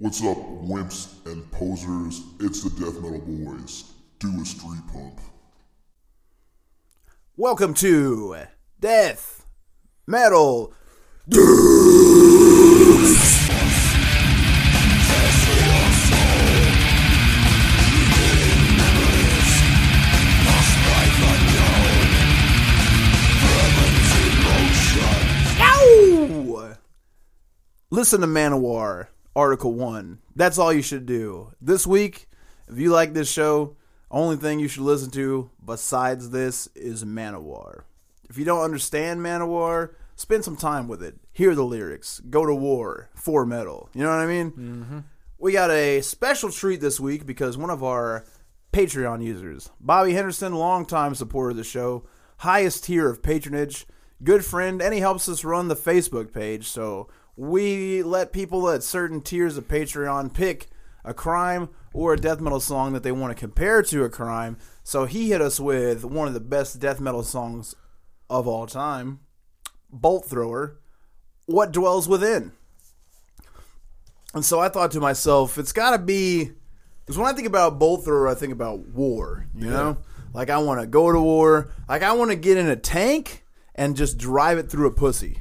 What's up, wimps and posers? It's the Death Metal Boys. Do a street pump. Welcome to Death Metal. Listen to Manowar, Article 1. That's all you should do. This week, if you like this show, only thing you should listen to besides this is Manowar. If you don't understand Manowar, spend some time with it. Hear the lyrics. Go to war for metal. You know what I mean? Mm-hmm. We got a special treat this week because one of our Patreon users, Bobby Henderson, longtime supporter of the show, highest tier of patronage, good friend, and he helps us run the Facebook page. So we let people at certain tiers of Patreon pick a crime or a death metal song that they want to compare to a crime. So he hit us with one of the best death metal songs of all time, Bolt Thrower, What Dwells Within. And so I thought to myself, it's got to be because when I think about Bolt Thrower, I think about war, you know? Like I want to go to war, like I want to get in a tank and just drive it through a pussy.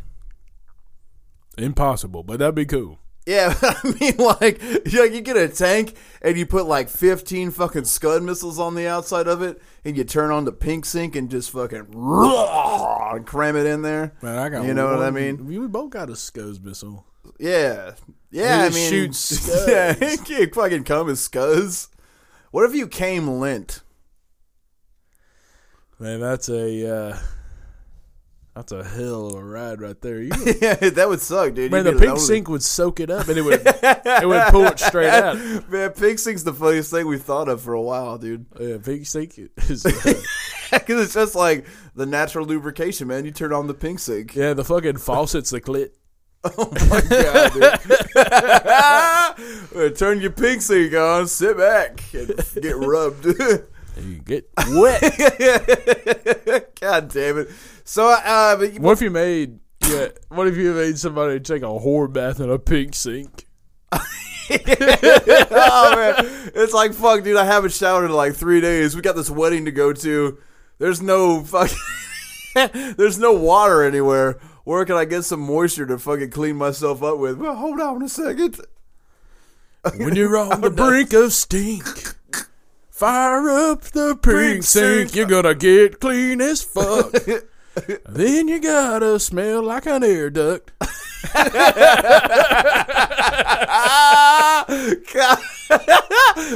Impossible, but that'd be cool. Yeah, I mean, like, you, like, you get a tank and you put like 15 fucking Scud missiles on the outside of it, and you turn on the pink sink and just fucking and cram it in there. Man, I got You know what I mean? We both got a Scuzz missile. Yeah, yeah. I mean, shoots Scuds. yeah, it can't fucking come as Scuzz. What if you came lint? Man, that's a uh, that's a hell of a ride right there. You, yeah, that would suck, dude. man, You'd the pink only- sink would soak it up, and it would it would pull it straight out. Man, pink sink's the funniest thing we've thought of for a while, dude. Yeah, pink sink is uh, Because it's just like the natural lubrication, man. You turn on the pink sink. yeah, the fucking faucet's the clit. Oh my god, dude. Turn your pink sink on, sit back, and get rubbed. And you get wet. god damn it. So, uh, but what if you made yeah? What if you made somebody take a whore bath in a pink sink? oh man, it's like fuck, dude. I haven't showered in like three days. We got this wedding to go to. There's no fucking, there's no water anywhere. Where can I get some moisture to fucking clean myself up with? Well, hold on a second. When you're on the brink of stink, fire up the pink sink. You're gonna get clean as fuck. then you gotta smell like an air duct.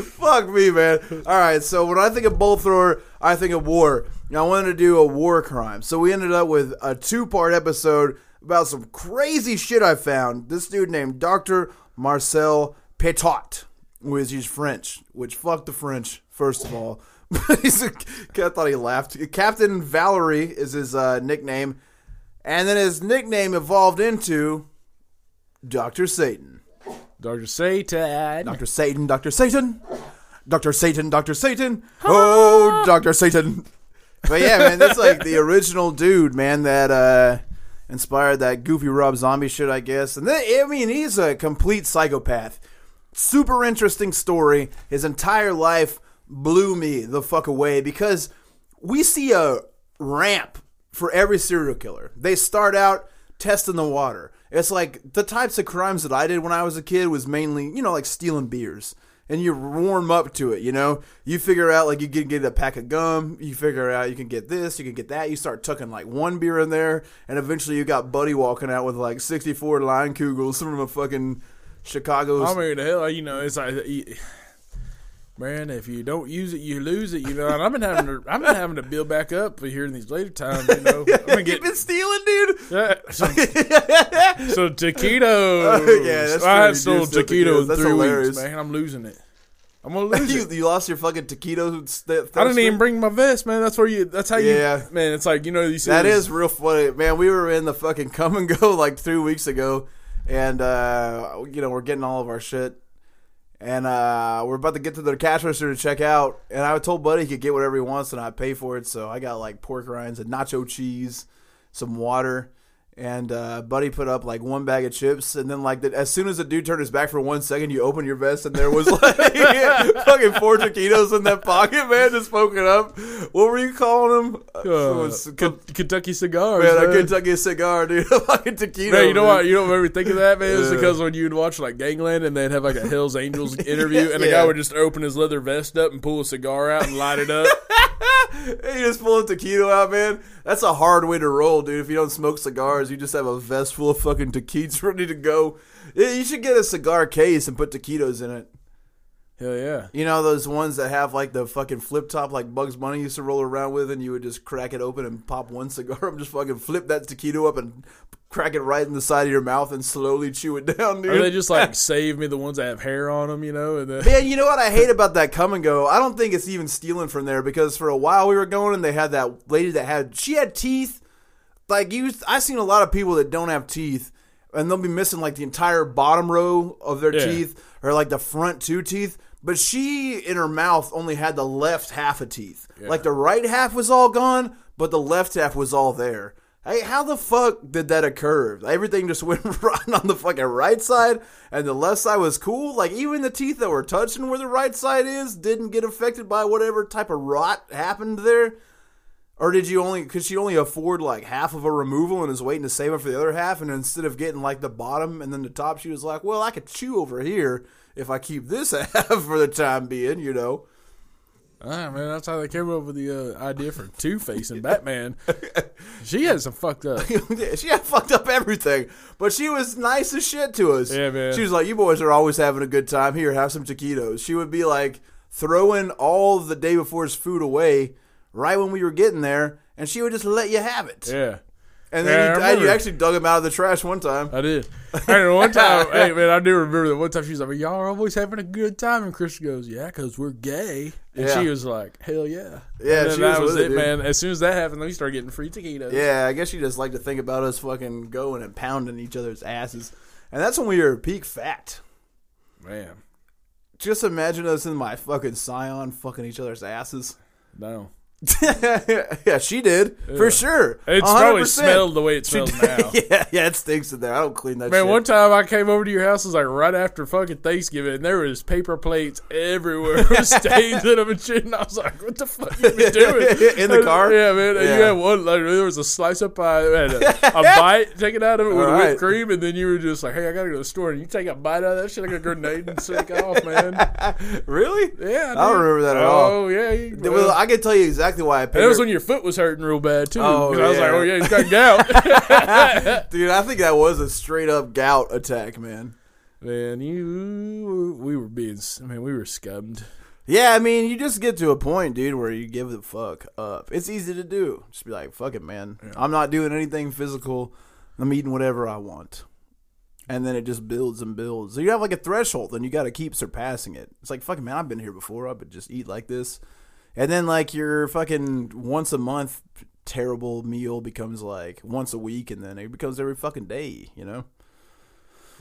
Fuck me, man. All right, so when I think of bolt thrower, I think of war. Now, I wanted to do a war crime, so we ended up with a two-part episode about some crazy shit I found. This dude named Doctor Marcel Petot, which he's French, which fuck the French first of all. He's a, I thought he laughed. Captain Valerie is his uh, nickname, and then his nickname evolved into Doctor Satan. Dr. Satan. Dr. Satan, Dr. Satan, Dr. Satan, Dr. Satan. Oh, Dr. Satan. But yeah, man, that's like the original dude, man, that uh, inspired that goofy Rob Zombie shit, I guess. And then, I mean, he's a complete psychopath. Super interesting story. His entire life blew me the fuck away because we see a ramp for every serial killer. They start out testing the water. It's like the types of crimes that I did when I was a kid was mainly, you know, like stealing beers. And you warm up to it, you know. You figure out like you can get a pack of gum. You figure out you can get this, you can get that. You start tucking like one beer in there, and eventually you got Buddy walking out with like sixty-four Leinenkugels from a fucking Chicago. I mean, the hell, you know, it's like, man, if you don't use it, you lose it. You know, and I've been having to, I've been having to build back up here in these later times. You know, I've been getting been stealing, dude. yeah, some, some taquitos. Yeah, that's I had sold taquitos taquitos. in three weeks, man. I'm losing it. I'm gonna lose you, it. you lost your fucking taquito. St- I didn't even bring my vest, man. That's where you. That's how you. Yeah. man. It's like you know you see That this- is real funny, man. We were in the fucking come and go like three weeks ago, and uh, you know we're getting all of our shit, and uh, we're about to get to the cash register to check out. And I told Buddy he could get whatever he wants, and I pay for it. So I got like pork rinds and nacho cheese, some water, And uh, Buddy put up like one bag of chips, and then like the, as soon as the dude turned his back for one second, you open your vest, and there was like fucking four taquitos in that pocket, man, just poking up. What were you calling them? Uh, Uh, was- Kentucky cigars. man, a. Kentucky cigar, dude. A fucking taquito. Man, you know what? You don't ever think of that, man. It's Yeah. because when you'd watch like Gangland and they'd have like a Hell's Angels interview, and the Yeah. guy would just open his leather vest up and pull a cigar out and light it up. You just pull a taquito out, man. That's a hard way to roll, dude. If you don't smoke cigars, you just have a vest full of fucking taquitos ready to go. You should get a cigar case and put taquitos in it. Hell yeah. You know those ones that have like the fucking flip top, like Bugs Bunny used to roll around with, and you would just crack it open and pop one cigar and just fucking flip that taquito up and crack it right in the side of your mouth and slowly chew it down, dude. Or they just like save me the ones that have hair on them, you know? And then, Man, you know what I hate about that come and go? I don't think it's even stealing from there because for a while we were going and they had that lady that had she had teeth. Like you, I seen a lot of people that don't have teeth, and they'll be missing like the entire bottom row of their Yeah. teeth or like the front two teeth. But she in her mouth only had the left half of teeth. Like the right half was all gone, but the left half was all there. Hey, how the fuck did that occur? Everything just went right on the fucking right side, and the left side was cool. Like even the teeth that were touching where the right side is didn't get affected by whatever type of rot happened there. Or did you only? Could she only afford like half of a removal and is waiting to save it for the other half? And instead of getting like the bottom and then the top, she was like, "Well, I could chew over here if I keep this half for the time being," you know. ah, man, that's how they came up with the uh, idea for Two Face and Batman. she had some fucked up. she had fucked up everything, but she was nice as shit to us. Yeah, man. She was like, "You boys are always having a good time. Here, have some taquitos." She would be like throwing all the day before's food away right when we were getting there, and she would just let you have it. Yeah. And Yeah, I then you, and you remember. actually dug him out of the trash one time. I did. And one time, hey man, I do remember that one time she was like, "Y'all are always having a good time," and Chris goes, "Yeah, because we're gay." And Yeah. she was like, "Hell yeah, Yeah, And she that was was it, dude. man. As soon as that happened, then we started getting free taquitos. Yeah, I guess you just like to think about us fucking going and pounding each other's asses, and that's when we were peak fat. man. Just imagine us in my fucking Scion fucking each other's asses. No, yeah, she did for sure. it's probably 100%. smelled the way it smells now. yeah, yeah, it stinks in there. I don't clean that. Man, shit. one time I came over to your house, it was like right after fucking Thanksgiving, and there was paper plates everywhere with stains in them and shit. And I was like, "What the fuck you been doing In the car? Yeah, man. And you had one. Like, there was a slice of pie, had a, a bite taken out of it with right. whipped cream, and then you were just like, "Hey, I gotta go to the store." And you take a bite out of that shit like a grenade and stick off, man. really? Yeah, I don't remember that at all. Oh yeah, you, Well, I can tell you exactly why I picked that was her- when your foot was hurting real bad too. Oh, 'Cause I was like, "Oh yeah, he's got gout." Dude, I think that was a straight up gout attack, man. Man, you, we were being, I mean, we were scummed. Yeah, I mean, you just get to a point, dude, where you give the fuck up. It's easy to do. Just be like, fuck it, man. I'm not doing anything physical. I'm eating whatever I want. And then it just builds and builds. So you have like a threshold, and you got to keep surpassing it. It's like, fucking man, I've been here before. I would just eat like this. And then like your fucking once a month terrible meal becomes like once a week, and then it becomes every fucking day, you know?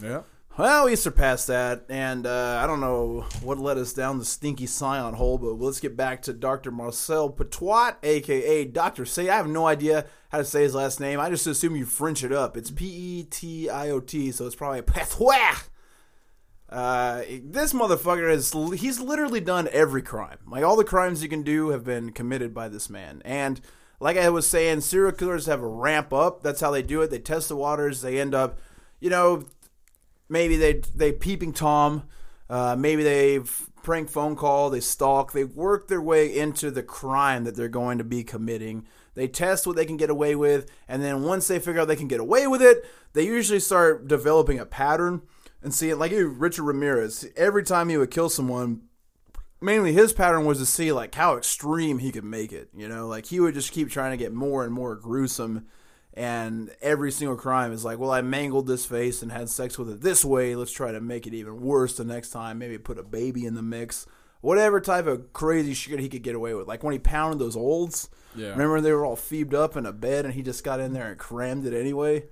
Yeah. Well, we surpassed that, and uh, I don't know what led us down the stinky scion hole, but let's get back to Dr. Marcel Patois, aka Dr. Say. I have no idea how to say his last name. I just assume you French it up. It's P E T I O T, so it's probably Patois. Uh, this motherfucker has he's literally done every crime. Like all the crimes you can do have been committed by this man. And like I was saying, serial killers have a ramp up. That's how they do it. They test the waters. They end up, you know, maybe they they peeping tom, uh, maybe they prank phone call, they stalk, they work their way into the crime that they're going to be committing. They test what they can get away with, and then once they figure out they can get away with it, they usually start developing a pattern and see it. Like Richard Ramirez, every time he would kill someone, mainly his pattern was to see like how extreme he could make it. You know, like he would just keep trying to get more and more gruesome. And every single crime is like, well, I mangled this face and had sex with it this way. Let's try to make it even worse the next time. Maybe put a baby in the mix. Whatever type of crazy shit he could get away with. Like when he pounded those olds. Yeah. Remember they were all feebed up in a bed and he just got in there and crammed it anyway?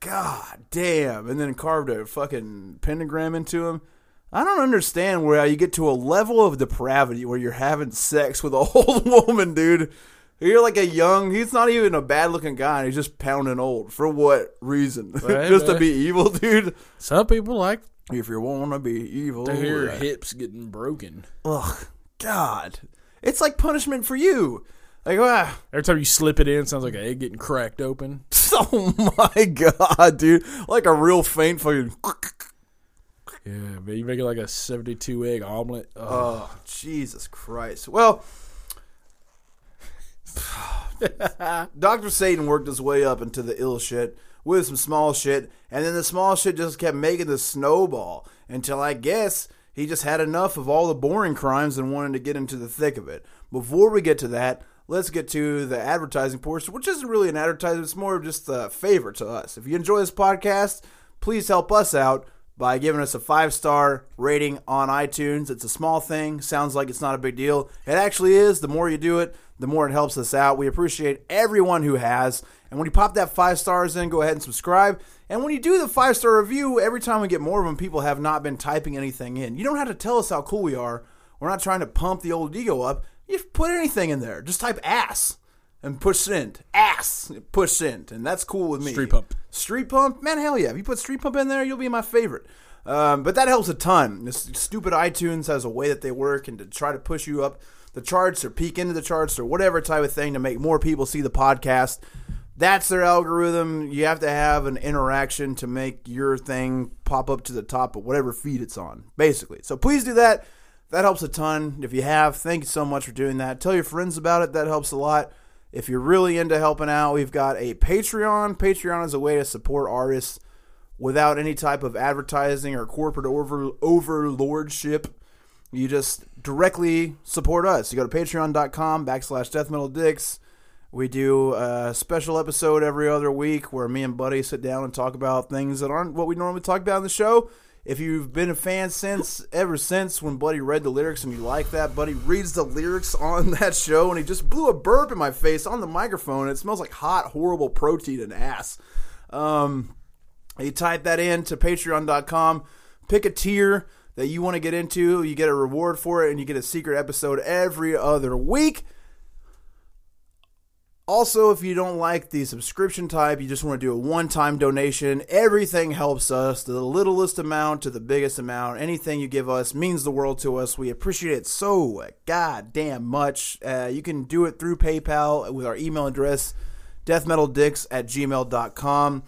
God damn. And then carved a fucking pentagram into him. I don't understand where you get to a level of depravity where you're having sex with a old woman, dude. You're like a young. He's not even a bad looking guy. He's just pounding old. For what reason? Right, just to be evil, dude. Some people like If you wanna be evil, to hear right. hips getting broken. ugh, God, it's like punishment for you. Like, ah, Every time you slip it in, it sounds like an egg getting cracked open. oh my God, dude, like a real faint fucking. Yeah, man, you make it like a seventy-two egg omelet. Oh, Oh, Jesus Christ. Well, Dr. Satan worked his way up into the ill shit with some small shit, and then the small shit just kept making the snowball until I guess he just had enough of all the boring crimes and wanted to get into the thick of it. Before we get to that, let's get to the advertising portion, which isn't really an advertisement, it's more of just a favor to us. If you enjoy this podcast, please help us out by giving us a five star rating on iTunes. It's a small thing, sounds like it's not a big deal. It actually is. The more you do it, the more it helps us out. We appreciate everyone who has. And when you pop that five stars in, go ahead and subscribe. And when you do the five star review, every time we get more of them, people have not been typing anything in. You don't have to tell us how cool we are. We're not trying to pump the old ego up. You put anything in there. Just type ass and push send. Ass, push send. And that's cool with me. Street pump. Street Pump, man, hell yeah! If you put Street Pump in there, you'll be my favorite. Um, but that helps a ton. This stupid iTunes has a way that they work, and to try to push you up the charts or peek into the charts or whatever type of thing to make more people see the podcast. That's their algorithm. You have to have an interaction to make your thing pop up to the top of whatever feed it's on, basically. So please do that. That helps a ton. If you have, thank you so much for doing that. Tell your friends about it. That helps a lot. If you're really into helping out, we've got a Patreon. Patreon is a way to support artists without any type of advertising or corporate over overlordship. You just directly support us. You go to patreon.com backslash death metal dicks. We do a special episode every other week where me and Buddy sit down and talk about things that aren't what we normally talk about in the show. If you've been a fan since ever since when Buddy read the lyrics and you like that, Buddy reads the lyrics on that show and he just blew a burp in my face on the microphone. It smells like hot, horrible protein and ass. Um, you type that in to patreon.com, pick a tier that you want to get into, you get a reward for it, and you get a secret episode every other week. Also, if you don't like the subscription type, you just want to do a one time donation, everything helps us. The littlest amount to the biggest amount, anything you give us means the world to us. We appreciate it so goddamn much. Uh, you can do it through PayPal with our email address, deathmetaldicks at gmail.com.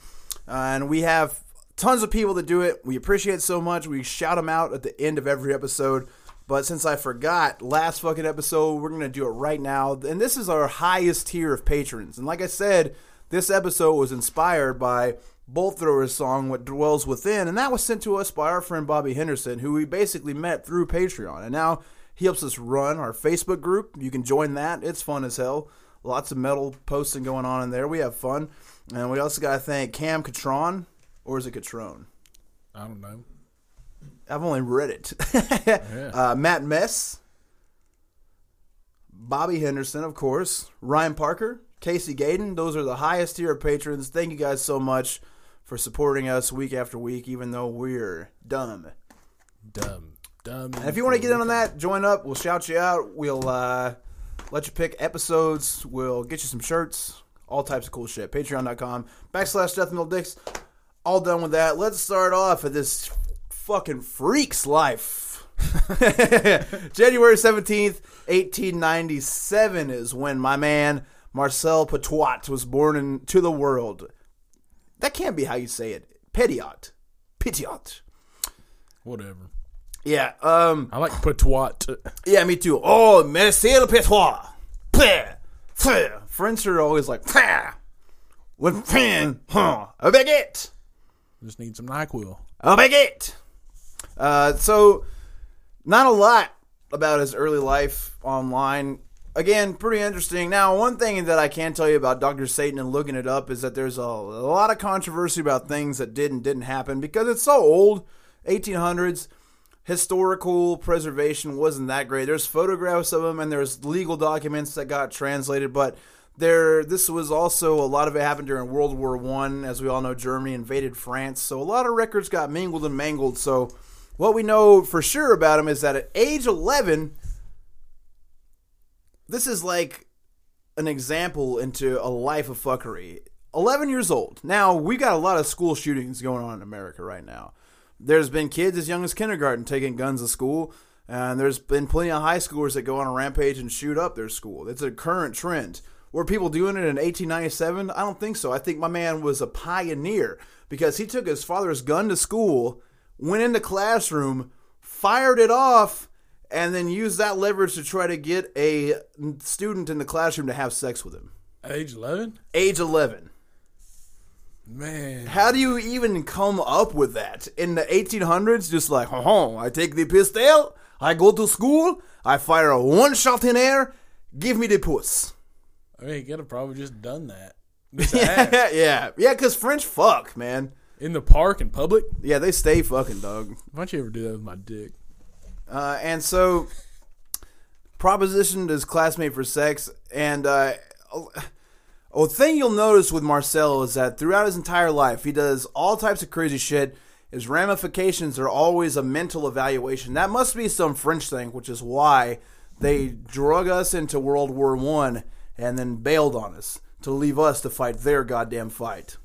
Uh, and we have tons of people that do it. We appreciate it so much. We shout them out at the end of every episode. But since I forgot last fucking episode, we're going to do it right now. And this is our highest tier of patrons. And like I said, this episode was inspired by Bolt Thrower's song, What Dwells Within. And that was sent to us by our friend Bobby Henderson, who we basically met through Patreon. And now he helps us run our Facebook group. You can join that, it's fun as hell. Lots of metal posting going on in there. We have fun. And we also got to thank Cam Catron, or is it Catrone? I don't know. I've only read it. uh, Matt Mess, Bobby Henderson, of course, Ryan Parker, Casey Gaden. Those are the highest tier of patrons. Thank you guys so much for supporting us week after week, even though we're dumb. Dumb, dumb. And if you want to get in on that, join up. We'll shout you out. We'll uh, let you pick episodes. We'll get you some shirts, all types of cool shit. Patreon.com backslash Death Metal Dicks. All done with that. Let's start off at this fucking freak's life. January 17th, 1897 is when my man Marcel Patois was born into the world. That can't be how you say it. Petiot. Petiot. Whatever. Yeah, um, I like patwat. yeah, me too. Oh, Marcel pah. French are always like, pah. With pen, huh, a baguette. Just need some Nyquil. a baguette. Uh, so, not a lot about his early life online. Again, pretty interesting. Now, one thing that I can tell you about Dr. Satan and looking it up is that there's a, lot of controversy about things that did and didn't happen because it's so old, 1800s. Historical preservation wasn't that great. There's photographs of him and there's legal documents that got translated, but there this was also a lot of it happened during World War One. As we all know, Germany invaded France, so a lot of records got mingled and mangled. So what we know for sure about him is that at age 11, this is like an example into a life of fuckery. 11 years old. Now, we got a lot of school shootings going on in America right now. There's been kids as young as kindergarten taking guns to school, and there's been plenty of high schoolers that go on a rampage and shoot up their school. It's a current trend. Were people doing it in 1897? I don't think so. I think my man was a pioneer because he took his father's gun to school, went in the classroom, fired it off, and then used that leverage to try to get a student in the classroom to have sex with him. Age eleven. Age 11. Man, How do you even come up with that? In the 1800s, just like, oh, I take the pistol, I go to school, I fire a one shot in air, give me the puss. I mean, he could have probably just done that. Yeah, yeah, yeah, because French fuck, man. In the park in public. Yeah, they stay fucking, dog. Why don't you ever do that with my dick? Uh, and so, propositioned his classmate for sex, and uh, a thing you'll notice with Marcel is that throughout his entire life, he does all types of crazy shit. His ramifications are always a mental evaluation. That must be some French thing, which is why they drug us into World War One and then bailed on us to leave us to fight their goddamn fight.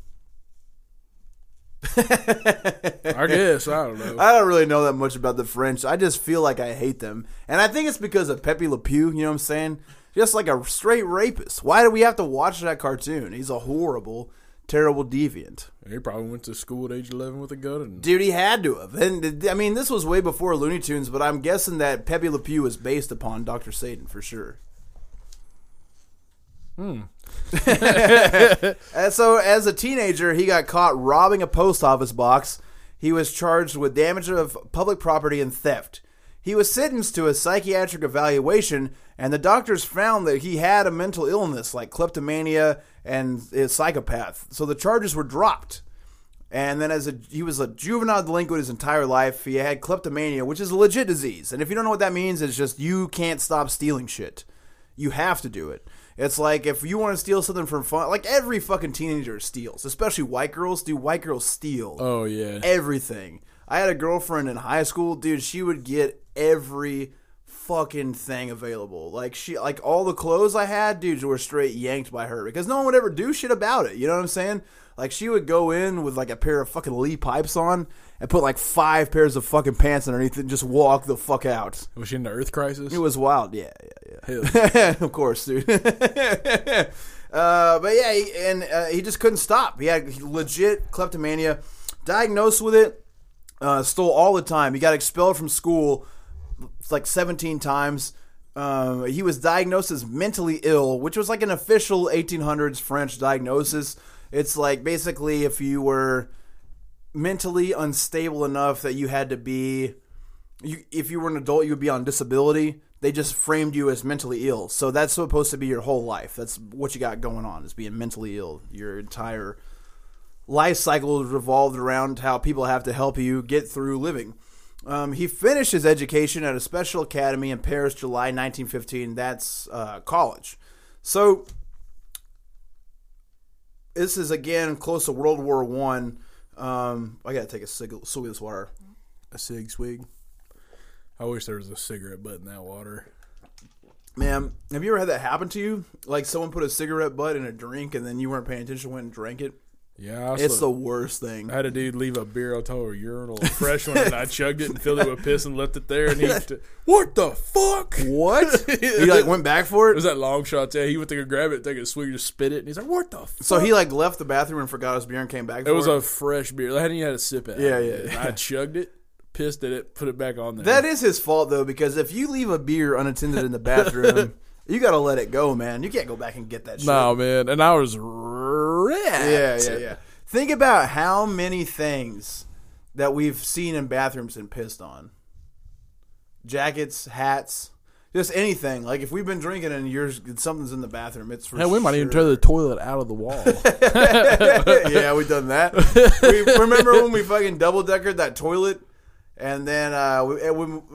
I guess I don't know. I don't really know that much about the French. I just feel like I hate them. And I think it's because of Pepe Le Pew, you know what I'm saying? Just like a straight rapist. Why do we have to watch that cartoon? He's a horrible, terrible deviant. He probably went to school at age eleven with a gun. And Dude, he had to have. And I mean, this was way before Looney Tunes, but I'm guessing that Pepe Le Pew was based upon Dr. Satan for sure. Hmm. and so, as a teenager, he got caught robbing a post office box. He was charged with damage of public property and theft. He was sentenced to a psychiatric evaluation, and the doctors found that he had a mental illness like kleptomania and a psychopath. So the charges were dropped. And then, as a he was a juvenile delinquent his entire life, he had kleptomania, which is a legit disease. And if you don't know what that means, it's just you can't stop stealing shit. You have to do it. It's like if you want to steal something from fun, like every fucking teenager steals, especially white girls. Do white girls steal? oh yeah, everything. I had a girlfriend in high school, dude. She would get every fucking thing available. Like she, like all the clothes I had, dudes were straight yanked by her because no one would ever do shit about it. You know what I'm saying? Like she would go in with like a pair of fucking Lee pipes on and put like five pairs of fucking pants underneath it and just walk the fuck out. was she in the Earth Crisis? It was wild. Yeah, yeah, yeah. of course, dude. uh, but yeah, he, and uh, he just couldn't stop. He had legit kleptomania, diagnosed with it, uh, stole all the time. He got expelled from school like 17 times. Um, he was diagnosed as mentally ill, which was like an official 1800s French diagnosis. It's like basically if you were mentally unstable enough that you had to be you, if you were an adult, you would be on disability. They just framed you as mentally ill. So that's supposed to be your whole life. That's what you got going on is being mentally ill. Your entire life cycle is revolved around how people have to help you get through living. Um, he finished his education at a special academy in Paris, July 1915. That's uh, college. So this is again close to World War One. Um, I gotta take a swig swig of this water. a sig swig. I wish there was a cigarette butt in that water. Man, have you ever had that happen to you? Like someone put a cigarette butt in a drink and then you weren't paying attention, and went and drank it. Yeah, I, It's the worst thing. I had a dude leave a beer out of a urinal, a fresh one, and I chugged it and filled it with piss and left it there. And he, what the fuck? What? he like went back for It it. was that long shot. Yeah, he went to go grab it, take a swig, just spit it, and he's like, "What the?" Fuck? So he like left the bathroom and forgot his beer and came back. For It was it. a fresh beer. I hadn't even had a sip at. it. Yeah, yeah, And yeah. I chugged it, pissed at it, put it back on there. that is his fault though, because if you leave a beer unattended in the bathroom, you gotta let it go, man. You can't go back and get that shit. no man, and I was wrecked. Yeah, yeah, yeah. Think about how many things that we've seen in bathrooms and pissed on. Jackets, hats, just anything. Like if we've been drinking and yours something's in the bathroom, it's for Hell, we might even turn the toilet out of the wall. yeah, we done that. we, remember when we fucking double deckered that toilet And then uh, we,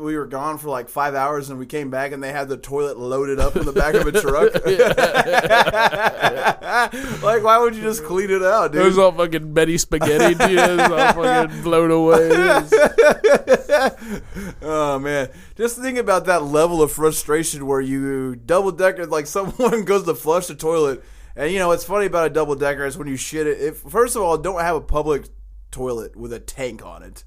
we were gone for like five hours, and we came back, and they had the toilet loaded up in the back of a truck. like, why would you just clean it out, It was all fucking Betty spaghetti, dude. It was all fucking blown away. Was- Oh man, just think about that level of frustration where you double decker, like someone goes to flush the toilet, and you know what's funny about a double decker is when you shit it. If first of all, don't have a public toilet with a tank on it.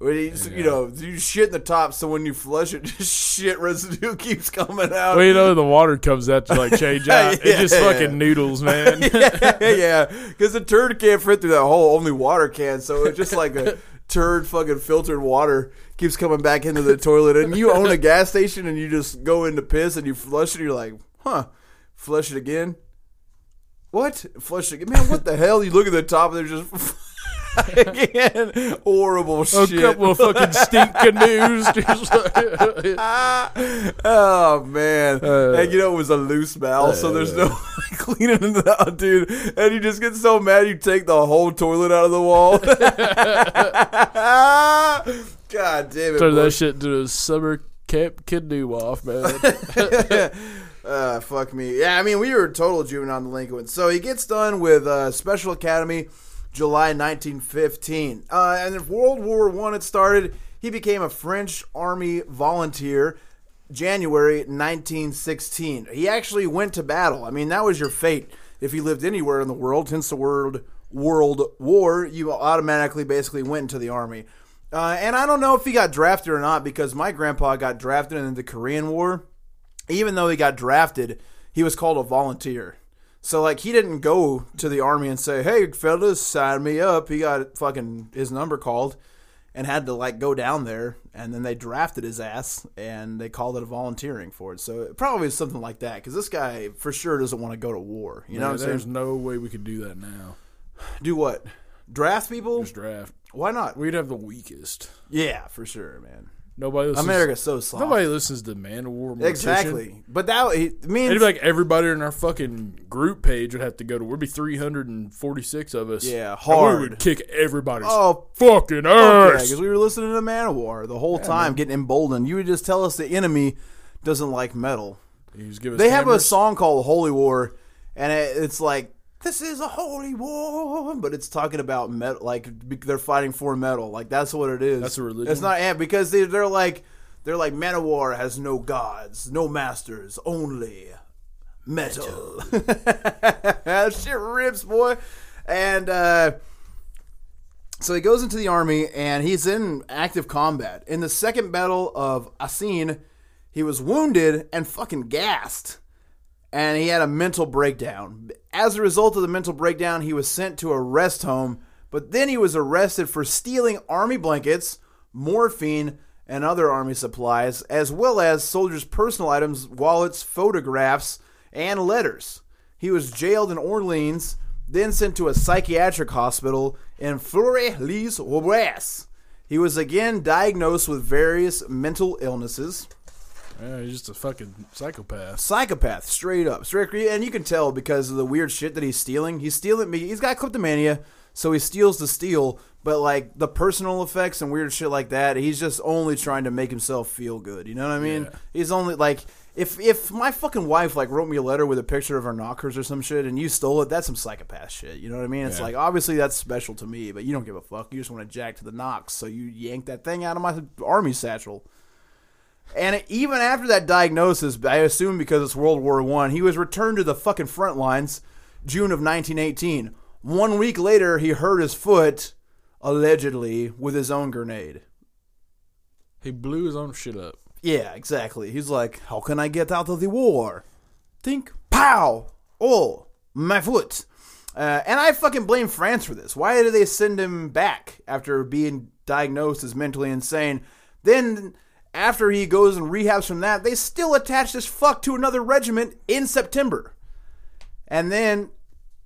When you, you know, you shit in the top, so when you flush it, just shit residue keeps coming out. well, you know, the water comes out to like change out. It just Yeah. fucking noodles, man. yeah, yeah. because the turd can't fit through that hole. Only water can. So it's just like a turd, fucking filtered water keeps coming back into the toilet. And you own a gas station, and you just go into piss and you flush it. And you're like, huh? Flush it again? What? Flush it again? Man, what the hell? You look at the top, and there's just. Again, horrible A shit. couple of fucking stink canoes. Oh man! Uh, and you know it was a loose valve, so there's no cleaning it out, dude. And you just get so mad, you take the whole toilet out of the wall. God damn it! Turn boy. that shit into a summer camp canoe off, man. uh, fuck me. Yeah, I mean, we were total juvenile delinquents. So he gets done with uh, Special Academy, July 1915. Uh, and if World War One had started, he became a French Army volunteer. January 1916. He actually went to battle. I mean, that was your fate if you lived anywhere in the world. Hence the word World War. You automatically basically went into the army. Uh, and I don't know if he got drafted or not because my grandpa got drafted in the Korean War even though he got drafted, he was called a volunteer. So like he didn't go to the army and say, "Hey fellas, sign me up." He got fucking his number called and had to like go down there and then they drafted his ass and they called it a volunteering for it. So it probably is something like that cuz this guy for sure doesn't want to go to war. You know Man, what there's saying? no way we could do that now. Do what? Draft people? Just draft. Why not? We'd have the weakest. Yeah, for sure, man. Nobody listens. America's so soft. Nobody listens to Manowar. Mortician. exactly. But that it means It'd be like everybody in our fucking group page would have to go to. We'd be 346 of us. Yeah, And hard. We would kick everybody's Oh, fucking Fuck yeah, ass. because we were listening to Manowar the whole time, getting emboldened. You would just tell us the enemy doesn't like metal. You just give us They have a song called Holy War, and it, it's like this is a holy war, but it's talking about metal. Like they're fighting for metal. Like that's what it is. That's a religion? It's not yeah, because they, they're like they're like Manowar has no gods, no masters, only metal. that shit rips, boy. And uh, so he goes into the army and he's in active combat. In the second battle of Asin, he was wounded and fucking gassed. And he had a mental breakdown. As a result of the mental breakdown, he was sent to a rest home, but then he was arrested for stealing army blankets, morphine, and other army supplies, as well as soldiers' personal items, wallets, photographs, and letters. He was jailed in Orleans, then sent to a psychiatric hospital in Fleury-les-Aubrais. He was again diagnosed with various mental illnesses. Yeah, he's just a fucking psychopath. Psychopath, straight up, straight. And you can tell because of the weird shit that he's stealing. He's stealing. Me. He's got kleptomania, so he steals to steal. But like the personal effects and weird shit like that, he's just only trying to make himself feel good. You know what I mean? Yeah. He's only like if if my fucking wife like wrote me a letter with a picture of her knockers or some shit, and you stole it, that's some psychopath shit. You know what I mean? It's Yeah. like obviously that's special to me, but you don't give a fuck. You just want to jack to the knocks, so you yank that thing out of my army satchel. And even after that diagnosis, I assume because it's World War One, he was returned to the fucking front lines, June of 1918. One week later, he hurt his foot, allegedly, with his own grenade. He blew his own shit up. Yeah, exactly. He's like, "How can I get out of the war?" Think, pow! Oh, my foot. Uh, and I fucking blame France for this. Why did they send him back after being diagnosed as mentally insane? Then, after he goes and rehabs from that, they still attach this fuck to another regiment in September. And then,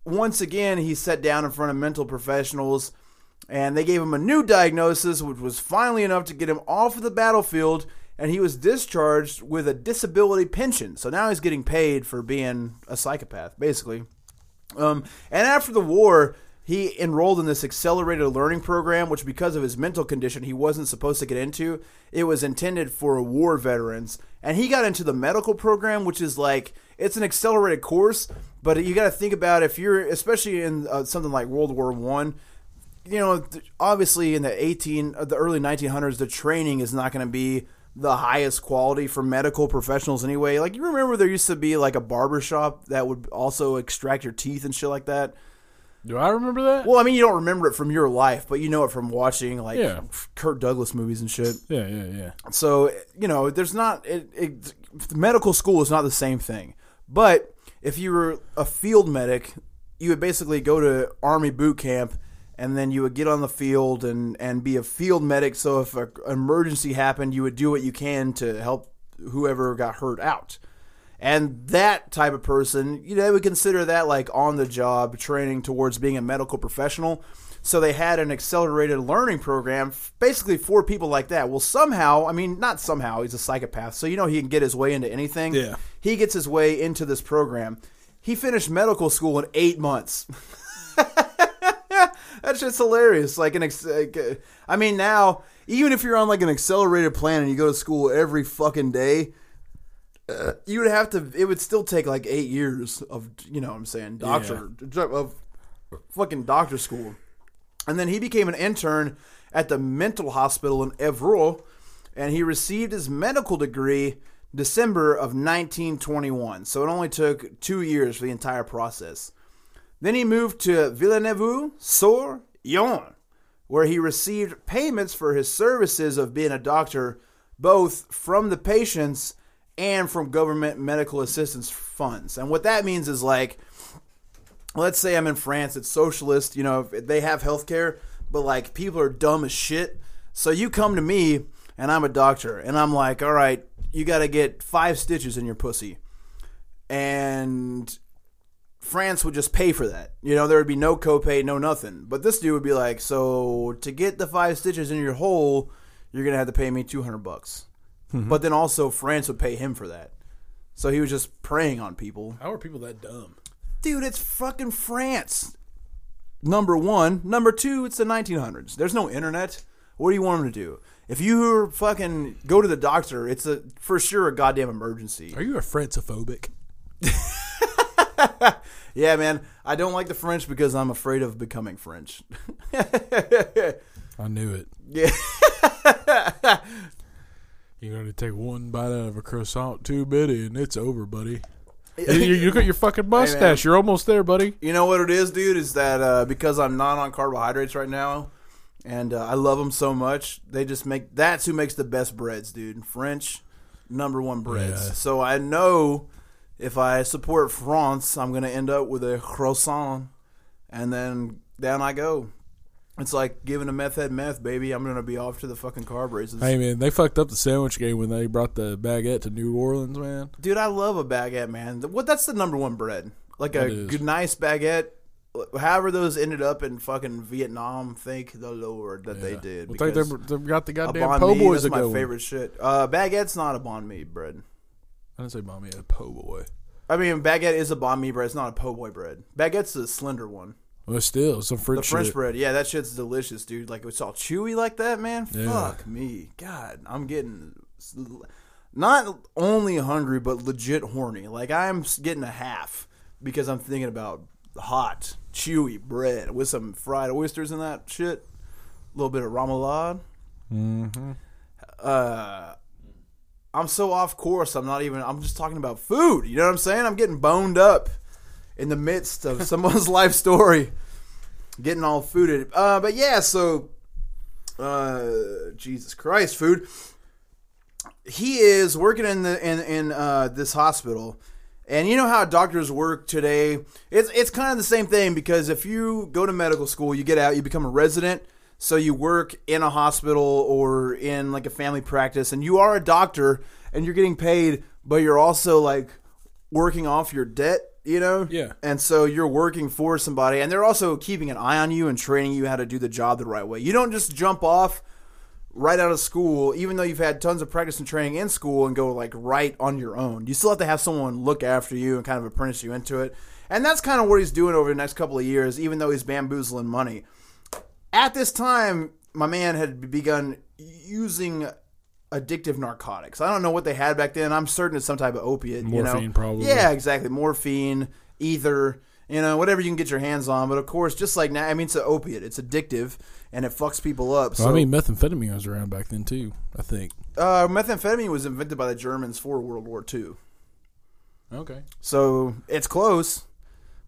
once again, he sat down in front of mental professionals and they gave him a new diagnosis, which was finally enough to get him off of the battlefield, and he was discharged with a disability pension. So now he's getting paid for being a psychopath, basically. Um, and after the war, he enrolled in this accelerated learning program, which because of his mental condition, he wasn't supposed to get into. It was intended for war veterans, and he got into the medical program, which is like it's an accelerated course. But you got to think about if you're, especially in uh, something like World War One, you know, obviously in the eighteen, uh, the early nineteen hundreds, the training is not going to be the highest quality for medical professionals anyway. Like you remember, there used to be like a barber shop that would also extract your teeth and shit like that. Do I remember that? Well, I mean, you don't remember it from your life, but you know it from watching like Yeah. Kurt Douglas movies and shit. yeah, yeah, yeah. So you know, there's not it, it, medical school is not the same thing. But if you were a field medic, you would basically go to army boot camp, and then you would get on the field and and be a field medic. So if an emergency happened, you would do what you can to help whoever got hurt out. And that type of person, you know, they would consider that like on the job training towards being a medical professional. So they had an accelerated learning program basically for people like that. Well, somehow, I mean, not somehow, he's a psychopath. So you know he can get his way into anything. Yeah. He gets his way into this program. He finished medical school in eight months. That's just hilarious. Like an, ex- uh, I mean, now even if you're on like an accelerated plan and you go to school every fucking day, uh, you would have to. It would still take like eight years of you know what I'm saying doctor of fucking doctor school, and then he became an intern at the mental hospital in Evreux, and he received his medical degree December of 1921. So it only took two years for the entire process. Then he moved to Villeneuve-sur-Yonne, where he received payments for his services of being a doctor, both from the patients and from government medical assistance funds. And what that means is like, let's say I'm in France, it's socialist, you know, they have healthcare, but like people are dumb as shit. So you come to me and I'm a doctor and I'm like, all right, you got to get five stitches in your pussy. And France would just pay for that. You know, there would be no copay, no nothing. But this dude would be like, so to get the five stitches in your hole, you're gonna have to pay me two hundred bucks. But then also France would pay him for that. So he was just preying on people. How are people that dumb? Dude, it's fucking France. Number one. Number two, it's the 1900s. There's no internet. What do you want them to do? If you fucking go to the doctor, it's a for sure a goddamn emergency. Are you a Francophobic? Yeah, man. I don't like the French because I'm afraid of becoming French. I knew it. yeah. You're gonna take one bite out of a croissant too, Betty, and it's over, buddy. you, you got your fucking mustache. You're almost there, buddy. You know what it is, dude? Is that uh, because I'm not on carbohydrates right now, and uh, I love them so much, they just make that's who makes the best breads, dude. French, number one breads. Yeah. So I know if I support France, I'm gonna end up with a croissant, and then down I go. It's like giving a meth head meth, baby. I'm gonna be off to the fucking carb races. Hey man, they fucked up the sandwich game when they brought the baguette to New Orleans, man. Dude, I love a baguette, man. What? That's the number one bread. Like a good, nice baguette. However, those ended up in fucking Vietnam. Thank the Lord that they did. Well, because they got the goddamn po' boys that's my go. with. favorite shit. Uh, baguette's not a banh mi bread. I didn't say mommy, a po' boy. I mean, baguette is a banh mi bread. It's not a po' boy bread. Baguette's the slender one. Well, still some French. The French. Shit. bread, yeah, that shit's delicious, dude. Like it's all chewy like that, man. Yeah. Fuck me, God, I'm getting not only hungry but legit horny. Like I'm getting a half because I'm thinking about hot, chewy bread with some fried oysters in that shit. A little bit of remoulade. Mm-hmm. Uh, I'm so off course. I'm not even. I'm just talking about food. You know what I'm saying? I'm getting boned up in the midst of someone's life story, getting all fooded. Uh, but yeah, so uh, Jesus Christ, food. He is working in the in in uh, this hospital, and you know how doctors work today. It's it's kind of the same thing because if you go to medical school, you get out, you become a resident. So you work in a hospital or in like a family practice, and you are a doctor, and you're getting paid, but you're also like working off your debt, you know? Yeah. And so you're working for somebody, and they're also keeping an eye on you and training you how to do the job the right way. You don't just jump off right out of school, even though you've had tons of practice and training in school, and go like right on your own. You still have to have someone look after you and kind of apprentice you into it. And that's kind of what he's doing over the next couple of years, even though he's bamboozling money. At this time, my man had begun using addictive narcotics. I don't know what they had back then. I'm certain it's some type of opiate. you Morphine, know? probably. Yeah, exactly. Morphine, ether, you know, whatever you can get your hands on. But of course, just like now, I mean, it's an opiate. It's addictive and it fucks people up. So, Well, I mean, methamphetamine was around back then too. I think. uh, methamphetamine was invented by the Germans for World War II. Okay. So it's close.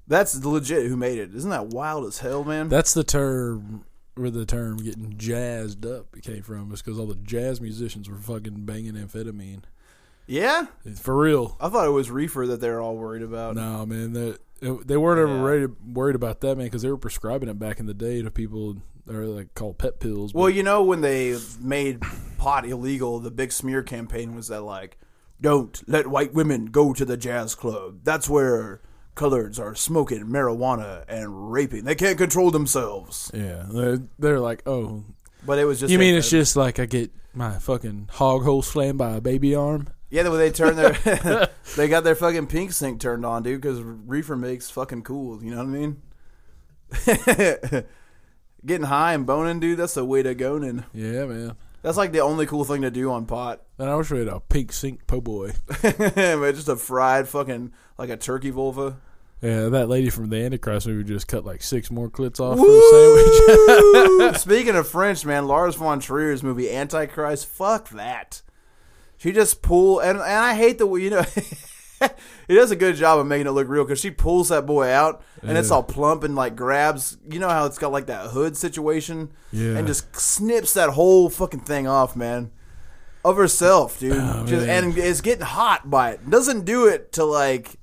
That's legit who made it. Isn't that wild as hell, man? That's the term where the term getting jazzed up came from. Is because all the jazz musicians were fucking banging amphetamine. yeah? For real. I thought it was reefer that they were all worried about. No, man, they they weren't ever Yeah. worried, worried about that, man, because they were prescribing it back in the day to people that are like called pet pills. Well, you know, when they made pot illegal, the big smear campaign was that, like, don't let white women go to the jazz club. That's where coloreds are smoking marijuana and raping. They can't control themselves. yeah, they're, they're like, oh, But it was just. you mean it's just like I get my fucking hog hole slammed by a baby arm? Yeah, the way they turn their. they got their fucking pink sink turned on, dude, because reefer makes fucking cool. You know what I mean? Getting high and boning, dude, that's the way to go. And Yeah, man. that's like the only cool thing to do on pot. And I wish we had a pink sink po' boy. just a fried fucking like a turkey vulva. Yeah, that lady from the Antichrist movie just cut like six more clits off for the sandwich. Speaking of French, man, Lars von Trier's movie Antichrist, fuck that. She just pull and and I hate the way you know. he does a good job of making it look real because she pulls that boy out and it's all plump and like grabs. You know how it's got like that hood situation, Yeah. and just snips that whole fucking thing off, man, of herself, dude. Oh, Just- and is getting hot by it. Doesn't do it to like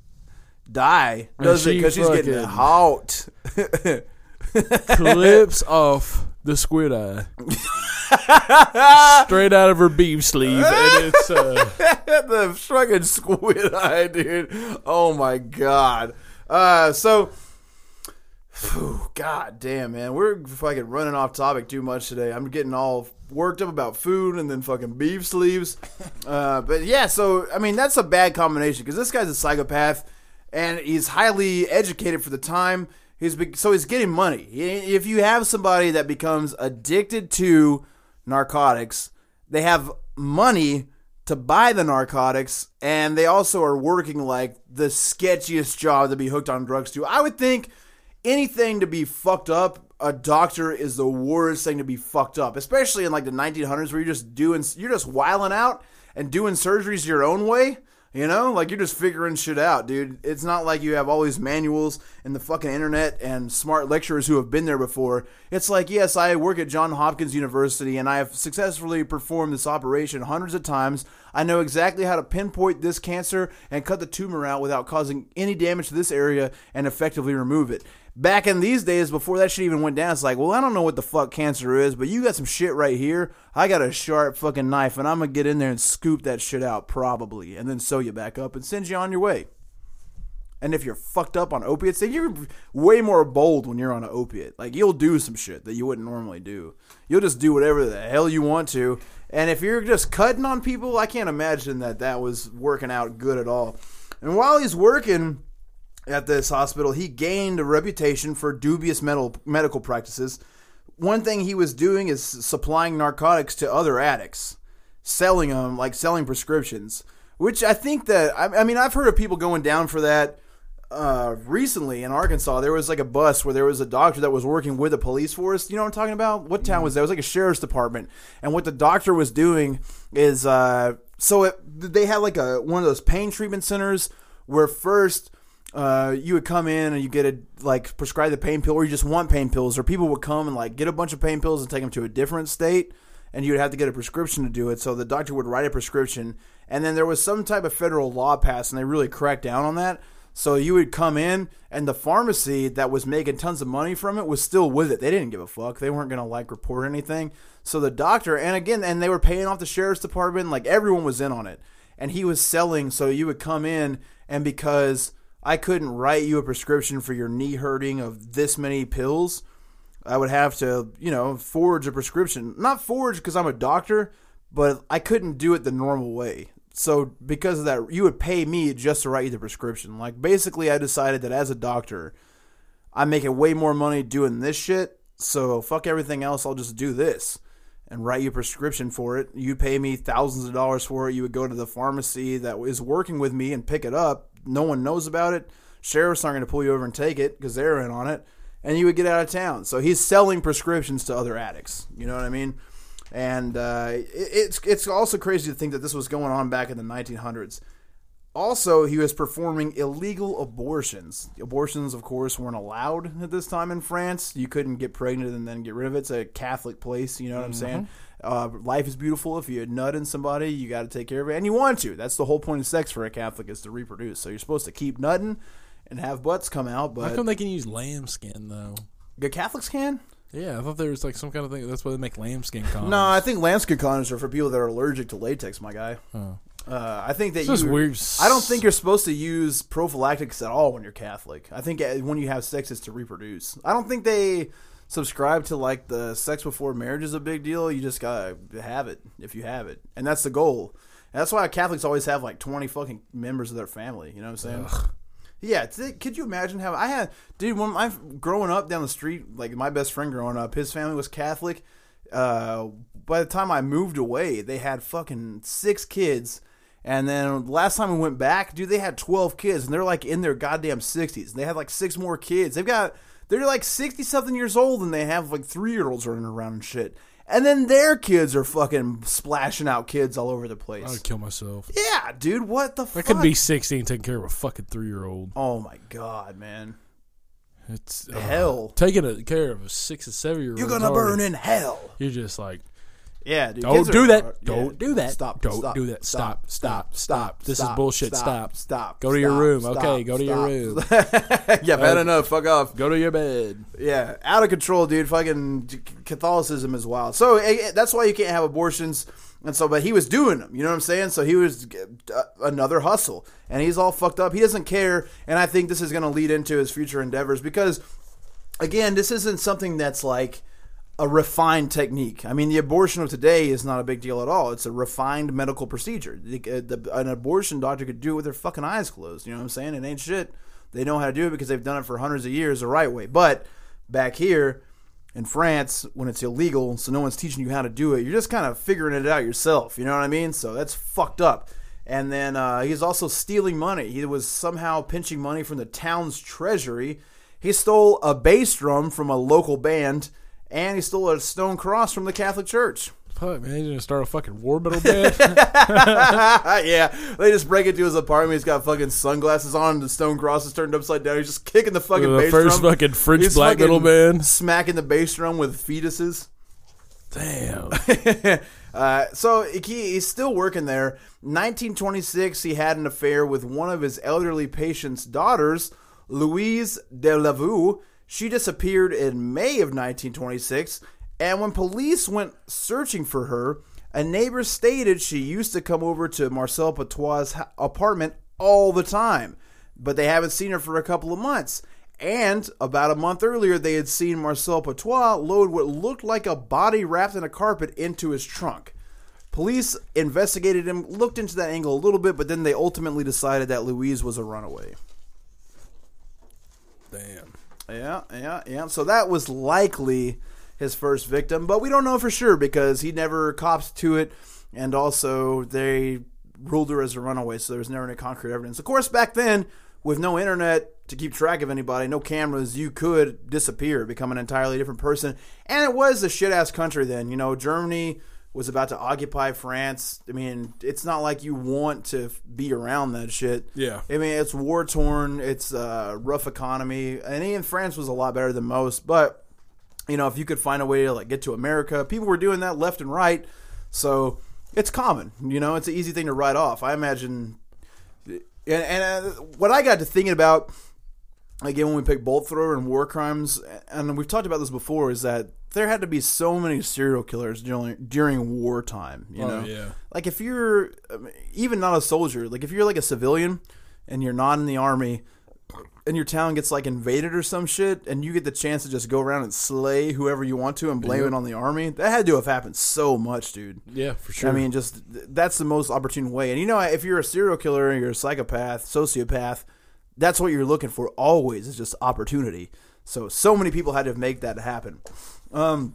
die, does it? she Because she's getting fucking- hot. Clips off the squid eye. Straight out of her beef sleeve. And it's uh, the fucking squid eye, dude. Oh my god. Uh, so, phew, god damn, man, we're fucking running off topic too much today. I'm getting all worked up about food and then fucking beef sleeves. Uh, but yeah, so I mean that's a bad combination because this guy's a psychopath and he's highly educated for the time. He's be- so he's getting money. If you have somebody that becomes addicted to narcotics, they have money to buy the narcotics, and they also are working like the sketchiest job to be hooked on drugs to. I would think anything to be fucked up, a doctor is the worst thing to be fucked up, especially in like the 1900s where you're just doing, you're just wiling out and doing surgeries your own way. You know, like you're just figuring shit out, dude. It's not like you have all these manuals and the fucking internet and smart lecturers who have been there before. It's like, yes, I work at John Hopkins University and I have successfully performed this operation hundreds of times. I know exactly how to pinpoint this cancer and cut the tumor out without causing any damage to this area and effectively remove it. Back in these days, before that shit even went down, it's like, well, I don't know what the fuck cancer is, but you got some shit right here. I got a sharp fucking knife, and I'm gonna get in there and scoop that shit out, probably, and then sew you back up and send you on your way. And if you're fucked up on opiates, then you're way more bold when you're on an opiate. Like you'll do some shit that you wouldn't normally do. You'll just do whatever the hell you want to. And if you're just cutting on people, I can't imagine that that was working out good at all. And while he's working at this hospital, he gained a reputation for dubious medical medical practices. One thing he was doing is supplying narcotics to other addicts, selling them like selling prescriptions. Which I think that I, I mean I've heard of people going down for that. Uh, recently in Arkansas, there was like a bus where there was a doctor that was working with a police force. You know what I'm talking about? What town was that? It was like a sheriff's department. And what the doctor was doing is, uh, so it, they had like a one of those pain treatment centers where first uh, you would come in and you get a like prescribe the pain pill, or you just want pain pills, or people would come and like get a bunch of pain pills and take them to a different state, and you would have to get a prescription to do it. So the doctor would write a prescription, and then there was some type of federal law passed, and they really cracked down on that. So you would come in, and the pharmacy that was making tons of money from it was still with it. They didn't give a fuck. They weren't gonna like report anything. So the doctor, and again, and they were paying off the sheriff's department. Like everyone was in on it, and he was selling. So you would come in, and because I couldn't write you a prescription for your knee hurting of this many pills, I would have to, you know, forge a prescription. Not forge because I'm a doctor, but I couldn't do it the normal way. so because of that, you would pay me just to write you the prescription. Like basically, I decided that as a doctor, I'm making way more money doing this shit. So fuck everything else. I'll just do this and write you a prescription for it. You pay me thousands of dollars for it. You would go to the pharmacy that is working with me and pick it up. No one knows about it. Sheriffs aren't going to pull you over and take it because they're in on it. And you would get out of town. So he's selling prescriptions to other addicts. You know what I mean? And uh, it, it's it's also crazy to think that this was going on back in the 1900s. Also, he was performing illegal abortions. Abortions, of course, weren't allowed at this time in France. You couldn't get pregnant and then get rid of it. It's a Catholic place, you know what I'm saying? Uh, life is beautiful. If you nut in somebody, you got to take care of it, and you want to. That's the whole point of sex for a Catholic is to reproduce. So you're supposed to keep nutting and have butts come out, But How come they can use lambskin though? the Catholics can. Yeah, I thought there was like some kind of thing. That's why they make lambskin condoms. No, I think lambskin condoms are for people that are allergic to latex, my guy. Oh. Uh, I think that This you, weird. I don't think you're supposed to use prophylactics at all when you're Catholic. I think uh, when you have sex, it's to reproduce. I don't think they subscribe to like the sex before marriage is a big deal. You just gotta have it if you have it, and that's the goal. And that's why Catholics always have like 20 fucking members of their family. You know what I'm saying? Yeah, th- could you imagine how I had, dude? When I growing up down the street, like my best friend growing up, his family was Catholic. Uh, by the time I moved away, they had fucking six kids, and then last time we went back, dude, they had twelve kids, and they're like in their goddamn sixties. They had like six more kids. They've got they're like sixty something years old, and they have like three year olds running around and shit. And then their kids are fucking splashing out kids all over the place. I would kill myself. Yeah, dude, what the fuck? I fuck? could be 16 taking care of a fucking three year old. Oh my god, man. It's uh, Hell. taking a, care of a six and seven year old. You're gonna burn in hell. You're just like, Yeah, dude. Don't do that. are- Don't do that. Stop. Don't stop, do that. Stop. Stop. Stop. This is bullshit. Stop. Stop. Stop. Go to your room. stop, Okay, go to your room. yeah, bad Uh, enough. Fuck off. go to your bed. Yeah, out of control, dude. Fucking Catholicism is wild. So eh, eh, that's why you can't have abortions. And so, but he was doing them. You know what I'm saying? So he was uh, another hustle, and he's all fucked up. He doesn't care, and I think this is going to lead into his future endeavors because, again, this isn't something that's like a refined technique. I mean, the abortion of today is not a big deal at all. It's a refined medical procedure. The, uh, the, an abortion doctor could do it with their fucking eyes closed. You know what I'm saying? It ain't shit. They know how to do it because they've done it for hundreds of years the right way. But back here in France, when it's illegal, so no one's teaching you how to do it, you're just kind of figuring it out yourself. You know what I mean? So that's fucked up. And then uh, he's also stealing money. He was somehow pinching money from the town's treasury. He stole a bass drum from a local band, and he stole a stone cross from the Catholic Church. Fuck, man, he's gonna start a fucking war metal band. yeah, they just break into his apartment. He's got fucking sunglasses on, and the stone cross is turned upside down. He's just kicking the fucking the bass first drum. fucking French He's black metal band. smacking the bass drum with fetuses. Damn. uh, so he, he's still working there. 1926, he had an affair with one of his elderly patient's daughters, Louise Delaveau. She disappeared in May of 1926, and when police went searching for her, a neighbor stated she used to come over to Marcel Petiot' apartment all the time, but they haven't seen her for a couple of months. And about a month earlier, they had seen Marcel Petiot load what looked like a body wrapped in a carpet into his trunk. Police investigated him, looked into that angle a little bit, but then they ultimately decided that Louise was a runaway. Damn. Yeah, yeah, yeah. So that was likely his first victim, but we don't know for sure because he never copped to it, and also they ruled her as a runaway, so there was never any concrete evidence. Of course, back then, with no internet to keep track of anybody, no cameras, you could disappear, become an entirely different person, and it was a shit ass country then. You know, Germany was about to occupy France. I mean, it's not like you want to be around that shit. Yeah. I mean, it's war torn. It's a rough economy, and even France was a lot better than most. But you know, if you could find a way to like get to America, people were doing that left and right. So it's common. You know, it's an easy thing to write off. I imagine. And, and uh, what I got to thinking about again when we pick bolt thrower and war crimes, and we've talked about this before, is that there had to be so many serial killers during during wartime. You Oh, know, yeah. like if you're even not a soldier, like if you're like a civilian and you're not in the army, and your town gets like invaded or some shit, and you get the chance to just go around and slay whoever you want to and blame Yeah. it on the army. That had to have happened so much, dude. Yeah, for sure. I mean, just that's the most opportune way. And you know, if you're a serial killer and you're a psychopath, sociopath, that's what you're looking for always is just opportunity. So, so many people had to make that happen. Um,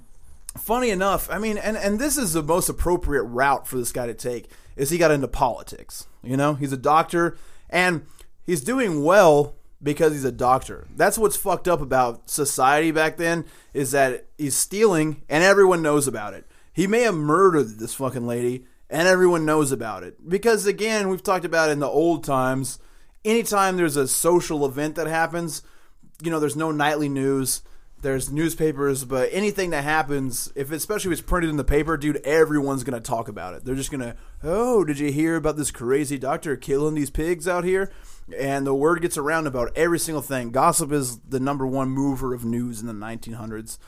funny enough, I mean, and and this is the most appropriate route for this guy to take is he got into politics. You know, he's a doctor and he's doing well because he's a doctor. That's what's fucked up about society back then is that he's stealing and everyone knows about it. He may have murdered this fucking lady and everyone knows about it. Because again, we've talked about in the old times, anytime there's a social event that happens, you know, there's no nightly news. There's newspapers, but anything that happens, if especially if it's printed in the paper, dude, everyone's gonna talk about it. They're just gonna, oh, did you hear about this crazy doctor killing these pigs out here? And the word gets around about every single thing. Gossip is the number one mover of news in the 1900s,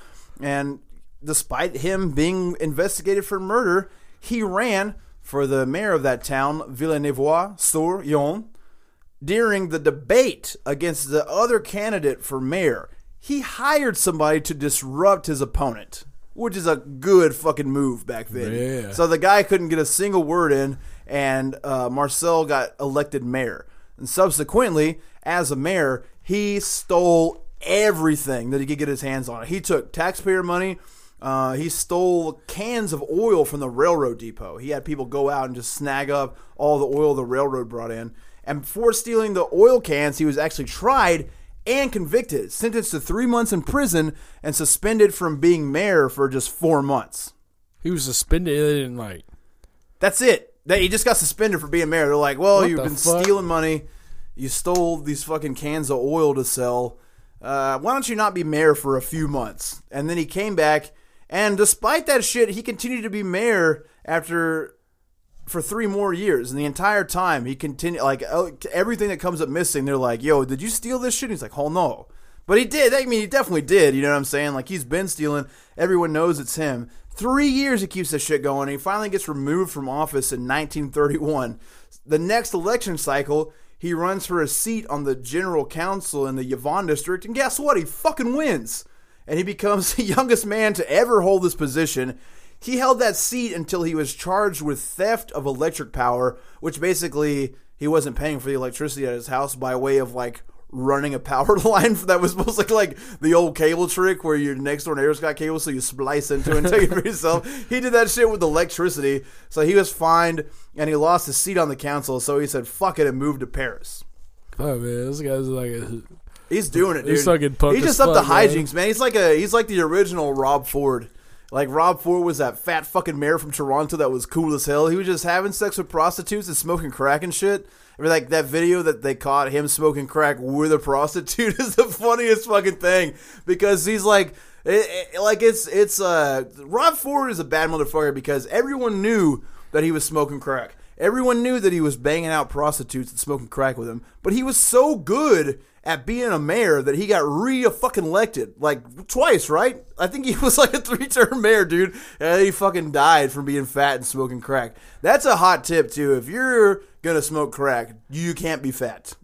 and despite him being investigated for murder, he ran for the mayor of that town, Villeneuve-sur-Yonne during the debate against the other candidate for mayor, he hired somebody to disrupt his opponent, which is a good fucking move back then. Yeah. So the guy couldn't get a single word in, and uh, Marcel got elected mayor. And subsequently, as a mayor, he stole everything that he could get his hands on. He took taxpayer money. Uh, he stole cans of oil from the railroad depot. He had people go out and just snag up all the oil the railroad brought in. And before stealing the oil cans, he was actually tried and convicted, sentenced to three months in prison, and suspended from being mayor for just four months. he was suspended. Didn't like. That's it. They, he just got suspended for being mayor. They're like, well, you've been fuck? stealing money. You stole these fucking cans of oil to sell. Uh, why don't you not be mayor for a few months? And then he came back, and despite that shit, he continued to be mayor after for three more years. And the entire time, he continued like uh, everything that comes up missing. They're like, "Yo, did you steal this shit?" And he's like, "Oh no." But he did. I mean, he definitely did. You know what I'm saying? Like he's been stealing. Everyone knows it's him. Three years he keeps this shit going. And he finally gets removed from office in 1931. The next election cycle, he runs for a seat on the general council in the Yvonne district, and guess what? He fucking wins, and he becomes the youngest man to ever hold this position. He held that seat until he was charged with theft of electric power, which basically he wasn't paying for the electricity at his house by way of like running a power line that was supposed to look like the old cable trick where your next door neighbor's got cable, so you splice into it and take it for yourself. He did that shit with electricity, so he was fined and he lost his seat on the council. So he said, "Fuck it," and moved to Paris. Oh man, this guy's like a. He's doing it, dude. He's fucking punk He's just up to hijinks, man. He's like a he's like the original Rob Ford. Like Rob Ford was that fat fucking mayor from Toronto that was cool as hell. He was just having sex with prostitutes and smoking crack and shit. I mean, like that video that they caught him smoking crack with a prostitute is the funniest fucking thing because he's like, it, it- like it's it's uh Rob Ford is a bad motherfucker because everyone knew that he was smoking crack. Everyone knew that he was banging out prostitutes and smoking crack with them, but he was so good at being a mayor that he got re fucking elected like twice, right? I think he was like a three term mayor, dude. And he fucking died from being fat and smoking crack. That's a hot tip too. If you're gonna smoke crack, you can't be fat.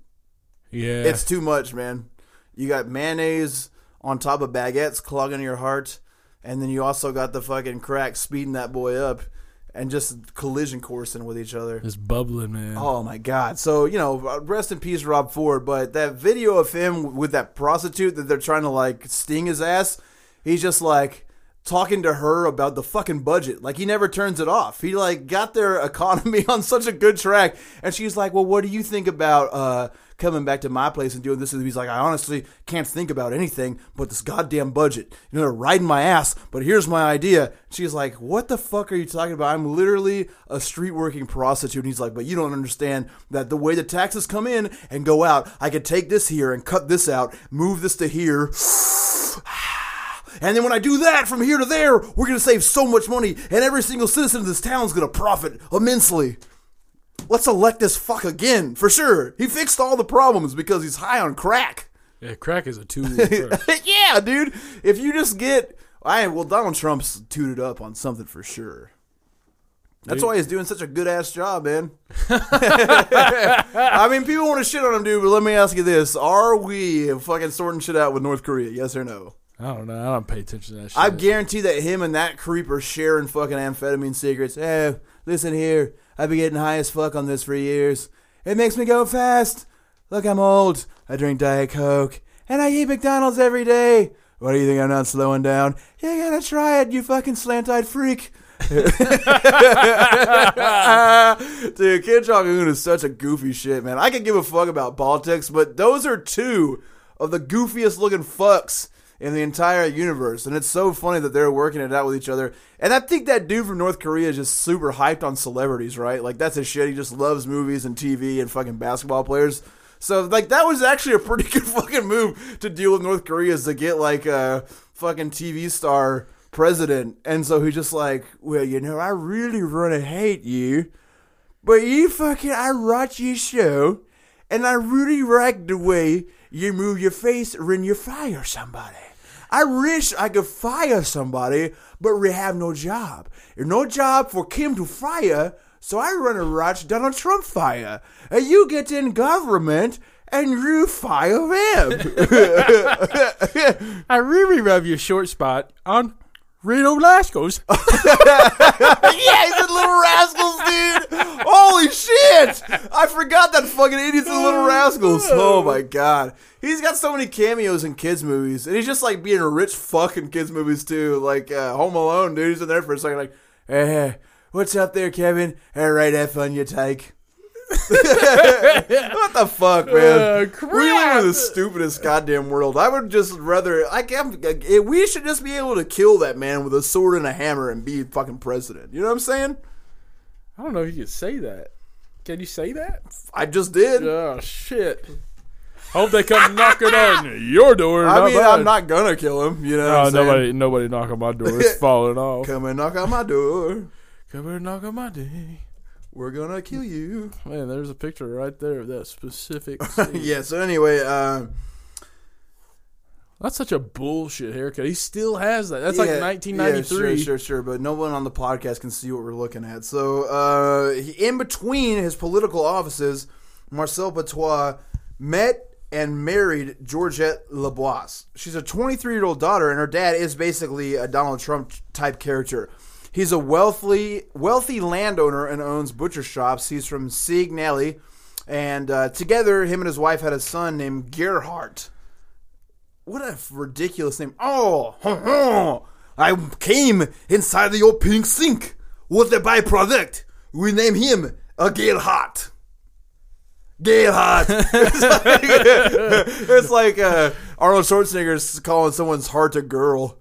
Yeah, It's too much, man. You got mayonnaise on top of baguettes clogging your heart, and then you also got the fucking crack speeding that boy up and just collision coursing with each other. it's bubbling, man. Oh my god! So you know, rest in peace, Rob Ford. But that video of him with that prostitute that they're trying to like sting his ass, he's just like talking to her about the fucking budget. Like he never turns it off. He like got their economy on such a good track, and she's like, "Well, what do you think about uh, coming back to my place and doing this?" And he's like, "I honestly can't think about anything but this goddamn budget. You know, they're riding my ass, but here's my idea." She's like, "What the fuck are you talking about? I'm literally a street working prostitute." And he's like, "But you don't understand that the way the taxes come in and go out, I could take this here and cut this out, move this to here." And then when I do that from here to there, we're going to save so much money, and every single citizen of this town is going to profit immensely. Let's elect this fuck again, for sure. He fixed all the problems because he's high on crack. Yeah, crack is a tool. yeah, dude. If you just get. I well, Donald Trump's tooted up on something for sure. That's why he's doing such a good ass job, man. I mean, people want to shit on him, dude. But let me ask you this: Are we fucking sorting shit out with North Korea? Yes or no? I don't know. I don't pay attention to that shit. I guarantee that him and that creep are sharing fucking amphetamine secrets. Hey, eh, listen here. I've been getting high as fuck on this for years. It makes me go fast. Look, I'm old. I drink Diet Coke. And I eat McDonald's every day. What do you think I'm not slowing down? You gotta try it, you fucking slant-eyed freak. Dude, Kim Jong Un is such a goofy shit, man. I could give a fuck about politics, but those are two of the goofiest looking fucks in the entire universe. And it's so funny that they're working it out with each other. And I think that dude from North Korea is just super hyped on celebrities, right? Like, that's his shit. He just loves movies and TV and fucking basketball players. So, like, that was actually a pretty good fucking move to deal with North Korea is to get, like, a fucking TV star president. And so he's just like, well, you know, I really to hate you. But you fucking, I watch your show, and I really like the way you move your face when you fire somebody. I wish I could fire somebody, but we have no job. There's no job for Kim to fire, so I run a watch Donald Trump fire. And you get in government and you fire him. I really love your short spot on Reno Lascos. yeah, he's in Little Rascals, dude. Holy shit! I forgot that fucking idiot's in Little Rascals. Oh my god. He's got so many cameos in kids' movies. And he's just like being a rich fucking kids' movies too. Like uh, Home Alone, dude. He's in there for a second, like, hey, hey what's up there, Kevin? All right, have fun, you take. What the fuck, man? Uh, we live in the stupidest goddamn world. I would just rather. I can't. We should just be able to kill that man with a sword and a hammer and be fucking president. You know what I'm saying? I don't know if you can say that. Can you say that? I just did. Oh shit! Hope they come knocking on your door. I mean, mine. I'm not gonna kill him. You know? Oh, saying? nobody, nobody knock on my door. It's falling off. Come and knock on my door. Come and knock on my door. We're gonna kill you. Man, there's a picture right there of that specific. scene. yeah. So anyway, uh, That's such a bullshit haircut. He still has that. That's like 1993. Yeah, sure, sure, sure. But no one on the podcast can see what we're looking at. So, uh, he, in between his political offices, Marcel Petiot met and married Georgette Lebois. She's a 23 year old daughter, and her dad is basically a Donald Trump type character. He's a wealthy, wealthy landowner and owns butcher shops. He's from Seignelay, and uh, together, him and his wife had a son named Gerhardt. What a ridiculous name. Oh, I came inside the old pink sink. What's the byproduct? We name him a Gerhardt. Gerhardt. it's like, it's like uh, Arnold Schwarzenegger calling someone's heart a girl.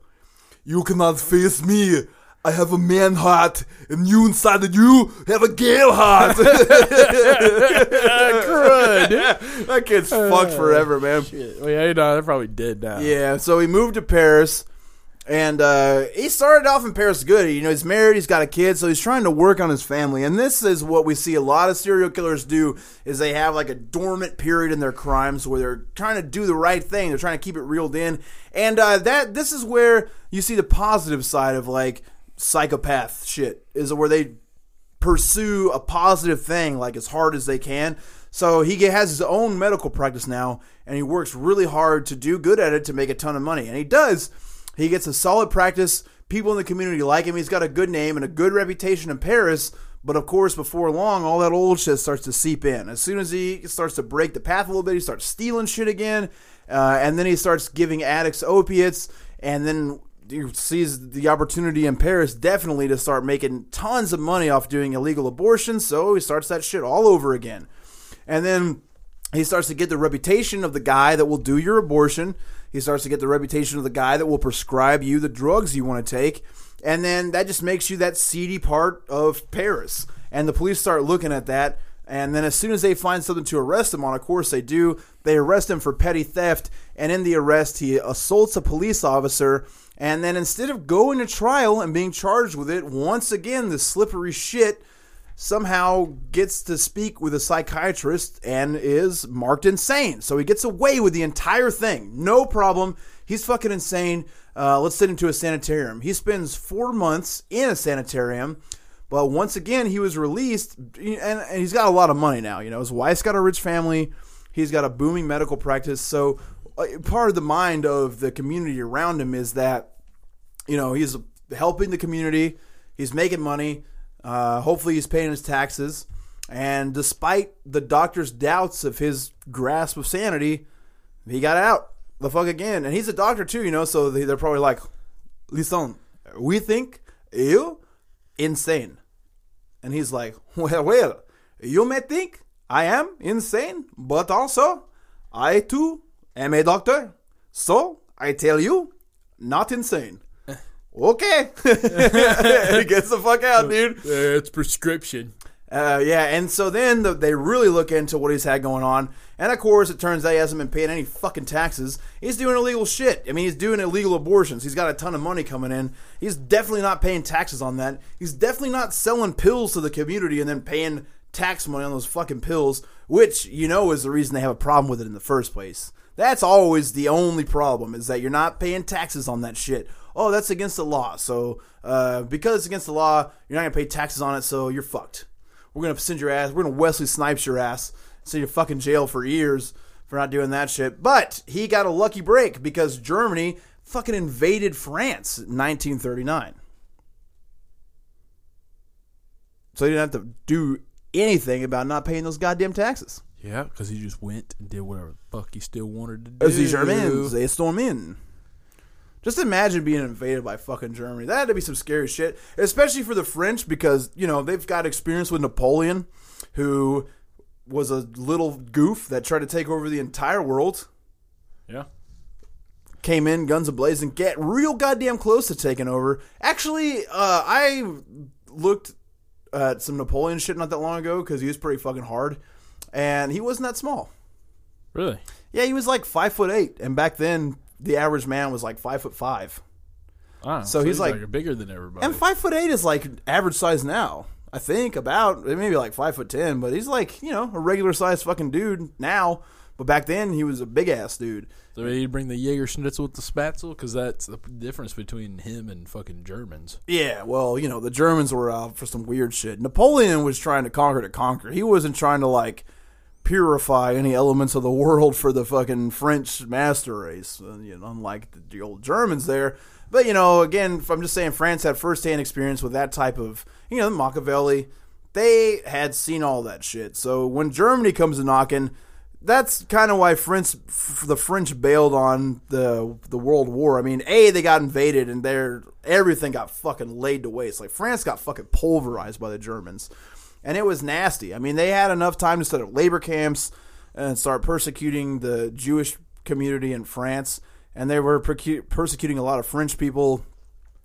You cannot face me. I have a man heart, and you inside of you have a girl heart. Crud. that kid's fucked forever, man. Shit. Well, yeah, no, they're probably dead now. Yeah, so he moved to Paris, and uh, he started off in Paris good. You know, he's married, he's got a kid, so he's trying to work on his family. And this is what we see a lot of serial killers do: is they have like a dormant period in their crimes where they're trying to do the right thing, they're trying to keep it reeled in, and uh, that this is where you see the positive side of like psychopath shit is where they pursue a positive thing like as hard as they can. So he has his own medical practice now, and he works really hard to do good at it to make a ton of money, and he does. He gets a solid practice. People in the community like him. He's got a good name and a good reputation in Paris. But of course, before long, all that old shit starts to seep in. As soon as he starts to break the path a little bit, he starts stealing shit again, uh, and then he starts giving addicts opiates, and then he sees the opportunity in Paris definitely to start making tons of money off doing illegal abortions. So he starts that shit all over again, and then he starts to get the reputation of the guy that will do your abortion. He starts to get the reputation of the guy that will prescribe you the drugs you want to take. And then that just makes you that seedy part of Paris. And the police start looking at that. And then as soon as they find something to arrest him on, of course they do, they arrest him for petty theft. And in the arrest, he assaults a police officer. And then instead of going to trial and being charged with it, once again, the slippery shit somehow gets to speak with a psychiatrist and is marked insane. So he gets away with the entire thing. No problem. He's fucking insane. Uh, let's send him to a sanitarium. He spends four months in a sanitarium. But once again, he was released, and, and he's got a lot of money now. You know, his wife's got a rich family. He's got a booming medical practice. So part of the mind of the community around him is that, you know, he's helping the community. He's making money. Uh, hopefully, he's paying his taxes. And despite the doctor's doubts of his grasp of sanity, he got out the fuck again. And he's a doctor too, you know. So they- they're probably like, "Listen, we think you insane." And he's like, "Well, well, you may think I am insane, but also I too am a doctor. So I tell you, not insane." Okay, he gets the fuck out, dude. Uh, it's prescription. Uh, yeah, and so then the, they really look into what he's had going on, and of course it turns out he hasn't been paying any fucking taxes. He's doing illegal shit. I mean, he's doing illegal abortions. He's got a ton of money coming in. He's definitely not paying taxes on that. He's definitely not selling pills to the community and then paying tax money on those fucking pills, which you know is the reason they have a problem with it in the first place. That's always the only problem is that you're not paying taxes on that shit. Oh, that's against the law. So uh, because it's against the law, you're not gonna pay taxes on it. So you're fucked. We're gonna send your ass. We're gonna Wesley Snipes your ass. Send you fucking jail for years for not doing that shit. But he got a lucky break because Germany fucking invaded France in 1939. So he didn't have to do anything about not paying those goddamn taxes. Yeah, because he just went and did whatever the fuck he still wanted to do. As the Germans, they storm in. Just imagine being invaded by fucking Germany. That had to be some scary shit, especially for the French because you know they've got experience with Napoleon, who was a little goof that tried to take over the entire world. Yeah. Came in guns ablazing, get real goddamn close to taking over. Actually, uh, I looked at some Napoleon shit not that long ago because he was pretty fucking hard, and he wasn't that small. Really? Yeah, he was like five foot eight, and back then the average man was like five foot five. Wow. So he's like- bigger than everybody. And five foot eight is like average size now. I think about maybe like five foot ten, but he's like you know a regular sized fucking dude now. But back then he was a big ass dude. so he'd bring the Jaeger Schnitzel with the Spatzel because that's the difference between him and fucking Germans. Yeah, well, you know the Germans were out for some weird shit. Napoleon was trying to conquer to conquer. He wasn't trying to like purify any elements of the world for the fucking French master race. uh, You know, unlike the, old Germans there. But you know, again, I'm just saying, France had firsthand experience with that type of, you know, Machiavelli. They had seen all that shit. So when Germany comes knocking, that's kind of why French, the French bailed on the the World War. I mean, a they got invaded and their everything got fucking laid to waste. Like France got fucking pulverized by the Germans, and it was nasty. I mean, they had enough time to set up labor camps and start persecuting the Jewish community in France, and they were persecuting a lot of French people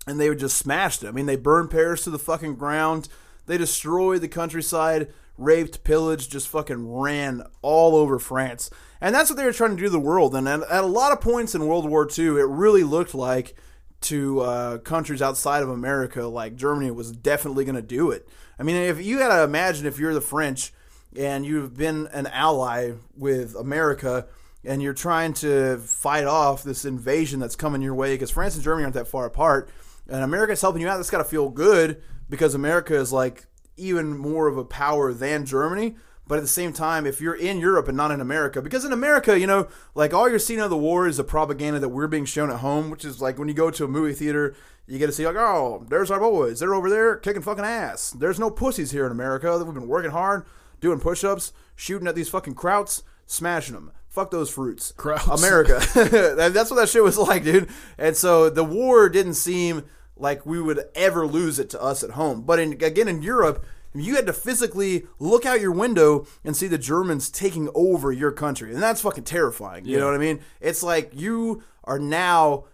and they would just smash it. I mean, they burned Paris to the fucking ground. They destroyed the countryside, raped, pillaged, just fucking ran all over France. And that's what they were trying to do to the world. And at, at a lot of points in World War II, it really looked like to uh, countries outside of America, like Germany was definitely going to do it. I mean, if you got to imagine if you're the French and you've been an ally with America and you're trying to fight off this invasion that's coming your way because France and Germany aren't that far apart and America's helping you out, that's got to feel good because America is like even more of a power than Germany. But at the same time, if you're in Europe and not in America, because in America, you know, like all you're seeing of the war is the propaganda that we're being shown at home, which is like when you go to a movie theater, you get to see like, oh, there's our boys, they're over there kicking fucking ass. There's no pussies here in America. We've been working hard, doing push-ups, shooting at these fucking krauts, smashing them. Fuck those fruits. Krauts. America. That's what that shit was like, dude. And so the war didn't seem like we would ever lose it to us at home. But in, again, in Europe, you had to physically look out your window and see the Germans taking over your country. And that's fucking terrifying. You know what I mean? It's like you are now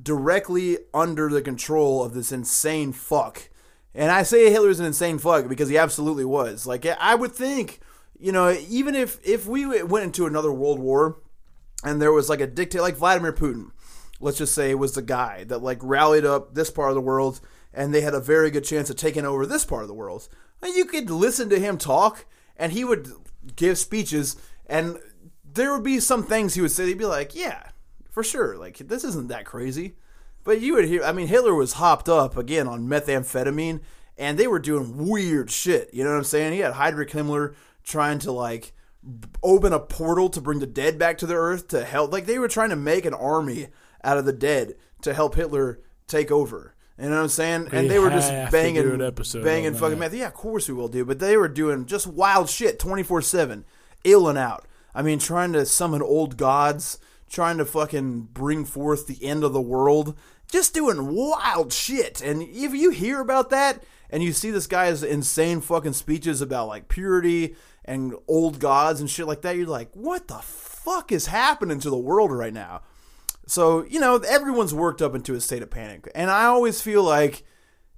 directly under the control of this insane fuck. And I say Hitler's an insane fuck because he absolutely was. Like I would think, you know, even if if we went into another world war and there was like a dictator like Vladimir Putin, let's just say was the guy that like rallied up this part of the world and they had a very good chance of taking over this part of the world. You could listen to him talk and he would give speeches and there would be some things he would say he'd be like, "Yeah, for sure. Like this isn't that crazy." But you would hear I mean Hitler was hopped up again on methamphetamine and they were doing weird shit. You know what I'm saying? He had Heinrich Himmler trying to like open a portal to bring the dead back to the earth to help. Like they were trying to make an army out of the dead to help Hitler take over. You know what I'm saying? and they were just banging, banging fucking meth. Yeah, of course we will do. But they were doing just wild shit, 24 seven, ill and out. I mean, trying to summon old gods, trying to fucking bring forth the end of the world, just doing wild shit. And if you hear about that and you see this guy's insane fucking speeches about like purity and old gods and shit like that, you're like, what the fuck is happening to the world right now? So, you know, everyone's worked up into a state of panic. And I always feel like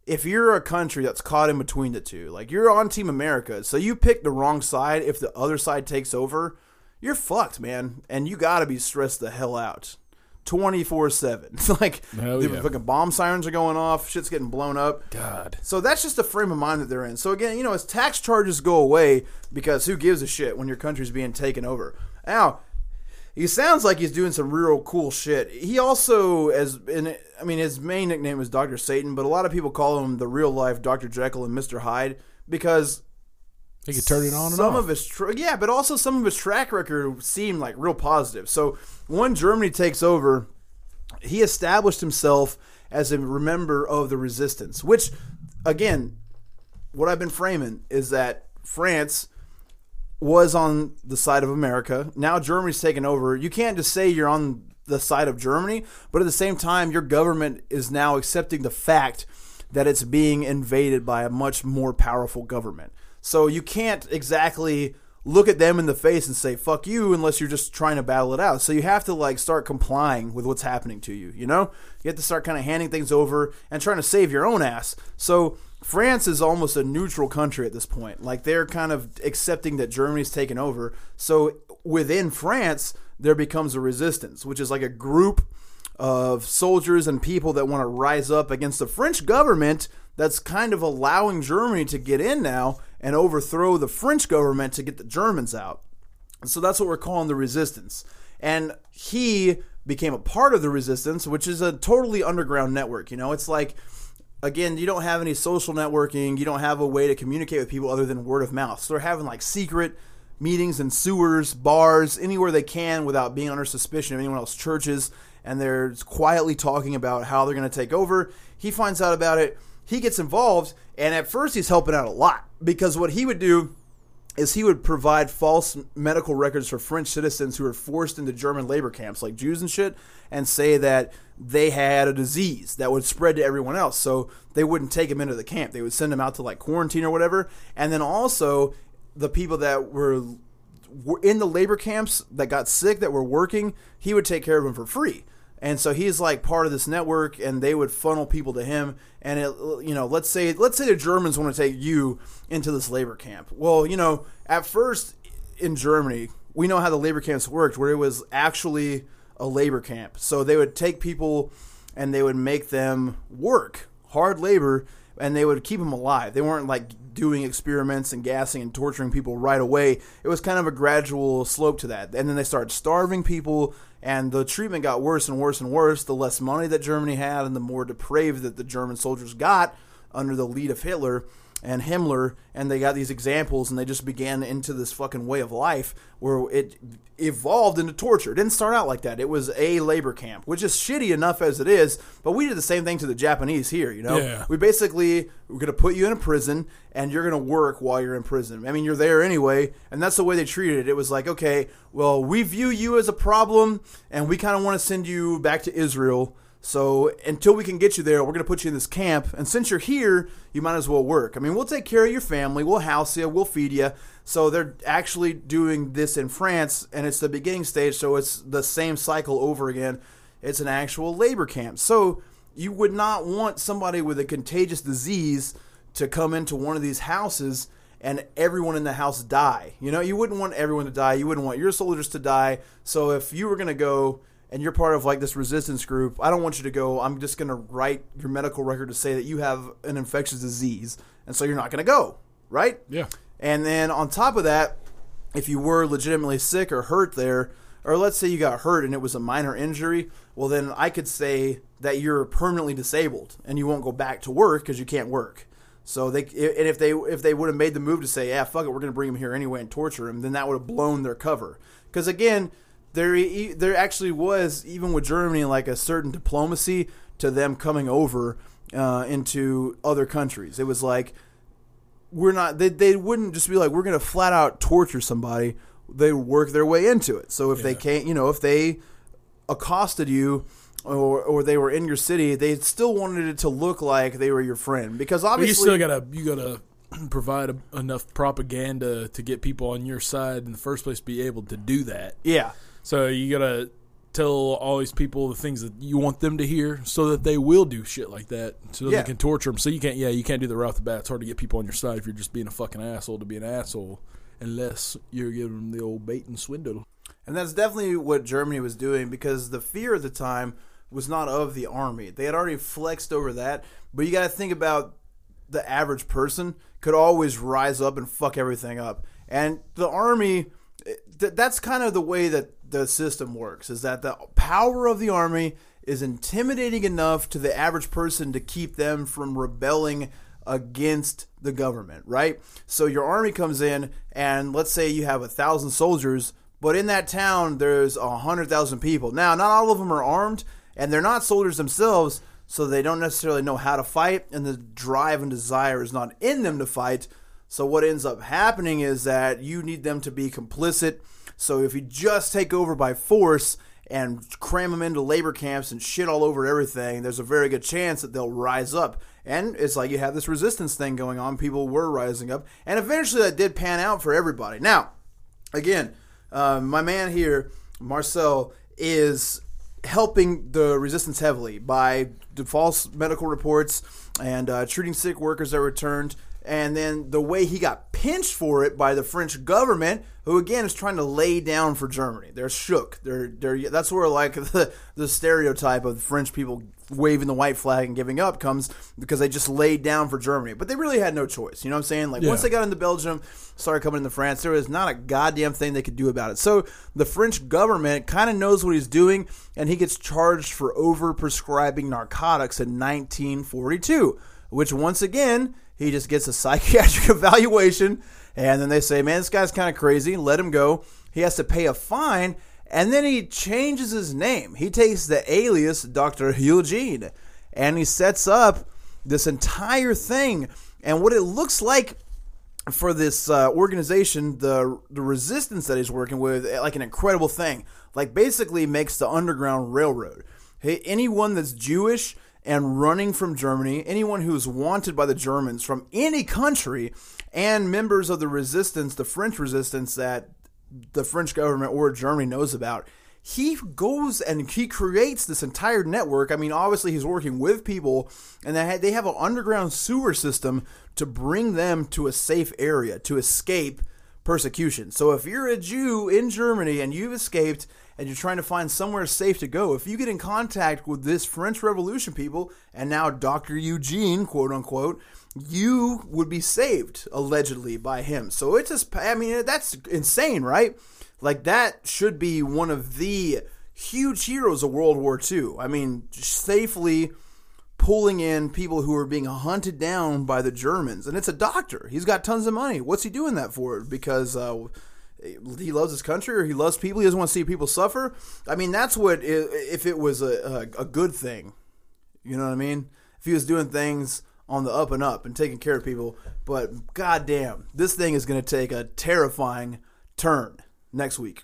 if you're a country that's caught in between the two, like you're on Team America, so you pick the wrong side if the other side takes over, you're fucked, man. And you gotta be stressed the hell out. 24 7. Like, Hell the yeah. fucking bomb sirens are going off, shit's getting blown up. God. So that's just the frame of mind that they're in. So again, you know, as tax charges go away, because who gives a shit when your country's being taken over? Now, he sounds like he's doing some real cool shit. He also, as in, I mean, his main nickname is Doctor Satan, but a lot of people call him the real life Doctor Jekyll and Mister Hyde because He could turn it on and some off. of his tra- yeah, but also some of his track record seemed like real positive. So when Germany takes over, he established himself as a member of the resistance. Which, again, what I've been framing is that France was on the side of America. Now Germany's taken over. You can't just say you're on the side of Germany, but at the same time, your government is now accepting the fact that it's being invaded by a much more powerful government. So you can't exactly look at them in the face and say fuck you unless you're just trying to battle it out. So you have to like start complying with what's happening to you, you know? You have to start kind of handing things over and trying to save your own ass. So France is almost a neutral country at this point. Like they're kind of accepting that Germany's taken over. So within France, there becomes a resistance, which is like a group of soldiers and people that want to rise up against the French government that's kind of allowing Germany to get in now and overthrow the French government to get the Germans out. So that's what we're calling the resistance. And he became a part of the resistance, which is a totally underground network. You know, it's like, again, you don't have any social networking, you don't have a way to communicate with people other than word of mouth. So they're having like secret meetings in sewers, bars, anywhere they can without being under suspicion of anyone else, churches, and they're quietly talking about how they're going to take over. He finds out about it, he gets involved, and at first he's helping out a lot because what he would do is he would provide false medical records for French citizens who were forced into German labor camps, like Jews and shit, and say that they had a disease that would spread to everyone else. So they wouldn't take them into the camp. They would send them out to like quarantine or whatever. And then also the people that were were in the labor camps that got sick that were working, he would take care of them for free. And so he's like part of this network, and they would funnel people to him. And it, you know, let's say let's say the Germans want to take you into this labor camp. Well, you know, at first in Germany, we know how the labor camps worked, where it was actually a labor camp. So they would take people and they would make them work hard labor, and they would keep them alive. They weren't like doing experiments and gassing and torturing people right away. It was kind of a gradual slope to that. And then they started starving people, and the treatment got worse and worse and worse. The less money that Germany had, and the more depraved that the German soldiers got under the lead of Hitler and Himmler, and they got these examples, and they just began into this fucking way of life where it evolved into torture. It didn't start out like that. It was a labor camp, which is shitty enough as it is, but we did the same thing to the Japanese here, you know? Yeah. We basically, we're going to put you in a prison, and you're going to work while you're in prison. I mean, you're there anyway, and that's the way they treated it. It was like, okay, well, we view you as a problem, and we kind of want to send you back to Israel. So until we can get you there, we're going to put you in this camp. And since you're here, you might as well work. I mean, we'll take care of your family, we'll house you, we'll feed you. So they're actually doing this in France, and it's the beginning stage. So it's the same cycle over again. It's an actual labor camp. So you would not want somebody with a contagious disease to come into one of these houses and everyone in the house die. You know, you wouldn't want everyone to die. You wouldn't want your soldiers to die. So if you were going to go and you're part of like this resistance group, I don't want you to go, I'm just going to write your medical record to say that you have an infectious disease. And so you're not going to go, right? Yeah. And then on top of that, if you were legitimately sick or hurt there, or let's say you got hurt and it was a minor injury, well, then I could say that you're permanently disabled and you won't go back to work because you can't work. So they and if they if they would have made the move to say, yeah, fuck it, we're going to bring him here anyway and torture him, then that would have blown their cover. Because again, there there actually was even with Germany like a certain diplomacy to them coming over uh, into other countries. It was like we're not they they wouldn't just be like we're going to flat out torture somebody. They work their way into it. So if they can't, you know, if they accosted you or or they were in your city, they still wanted it to look like they were your friend because But you obviously still gotta you gotta provide a, enough propaganda to get people on your side in the first place to be able to do that. yeah. So you gotta tell all these people the things that you want them to hear, so that they will do shit like that, so Yeah. they can torture them. So you can't, yeah, you can't do the right off the bat. It's hard to get people on your side if you're just being a fucking asshole to be an asshole, unless you're giving them the old bait and swindle. And that's definitely what Germany was doing because the fear at the time was not of the army. They had already flexed over that, but you got to think about the average person could always rise up and fuck everything up. And the army eh, th- that's kind of the way that the system works is that the power of the army is intimidating enough to the average person to keep them from rebelling against the government, right? So your army comes in, and let's say you have a thousand soldiers, but in that town there's a hundred thousand people. Now, not all of them are armed, and they're not soldiers themselves, so they don't necessarily know how to fight, and the drive and desire is not in them to fight. So what ends up happening is that you need them to be complicit. So if you just take over by force and cram them into labor camps and shit all over everything, there's a very good chance that they'll rise up. And it's like you have this resistance thing going on. People were rising up, and eventually that did pan out for everybody. Now, again, uh, my man here, Marcel, is helping the resistance heavily by false medical reports and uh, treating sick workers that returned. And then the way he got pinched for it by the French government, who again is trying to lay down for Germany. They're shook. They're they're that's where like the the stereotype of the French people waving the white flag and giving up comes because they just laid down for Germany. But they really had no choice. You know what I'm saying? Like once they got into Belgium, started coming into France, there was not a goddamn thing they could do about it. So the French government kind of knows what he's doing, and he gets charged for over prescribing narcotics in 1942, which once again he just gets a psychiatric evaluation, and then they say, "Man, this guy's kind of crazy. Let him go." He has to pay a fine. And then he changes his name. He takes the alias Dr. Eugene and he sets up this entire thing. And what it looks like for this uh, organization, the the resistance that he's working with, eh, like an incredible thing. Like basically makes the Underground Railroad. Hey, anyone that's Jewish and running from Germany, anyone who's wanted by the Germans from any country, and members of the resistance, the French resistance that the French government or Germany knows about. He goes and he creates this entire network. I mean, obviously he's working with people, and they they have an underground sewer system to bring them to a safe area to escape persecution. So if you're a Jew in Germany and you've escaped and you're trying to find somewhere safe to go, if you get in contact with this French Revolution people and now Dr. Eugene, quote unquote, you would be saved allegedly by him. So it's just, I mean, that's insane, right? Like that should be one of the huge heroes of World War II. I mean, safely pulling in people who are being hunted down by the Germans. And it's a doctor. He's got tons of money. What's he doing that for? Because uh, he loves his country or he loves people. He doesn't want to see people suffer. I mean, that's what, if it was a, a, a good thing, you know what I mean? If he was doing things on the up and up and taking care of people. But goddamn, this thing is going to take a terrifying turn next week.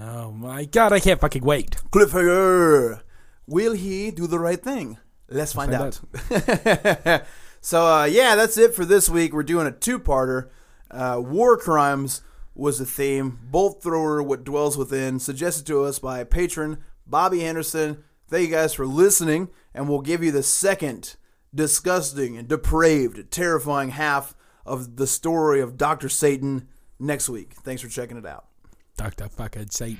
Oh my god, I can't fucking wait. Cliffhanger. Will he do the right thing? Let's find, find out. so uh, yeah, that's it for this week. We're doing a two-parter. Uh, War crimes was the theme. Bolt Thrower, What Dwells Within, suggested to us by patron Bobby Henderson. Thank you guys for listening, and we'll give you the second disgusting and depraved, terrifying half of the story of Dr. Satan next week. Thanks for checking it out. Dr. Fuckhead Satan.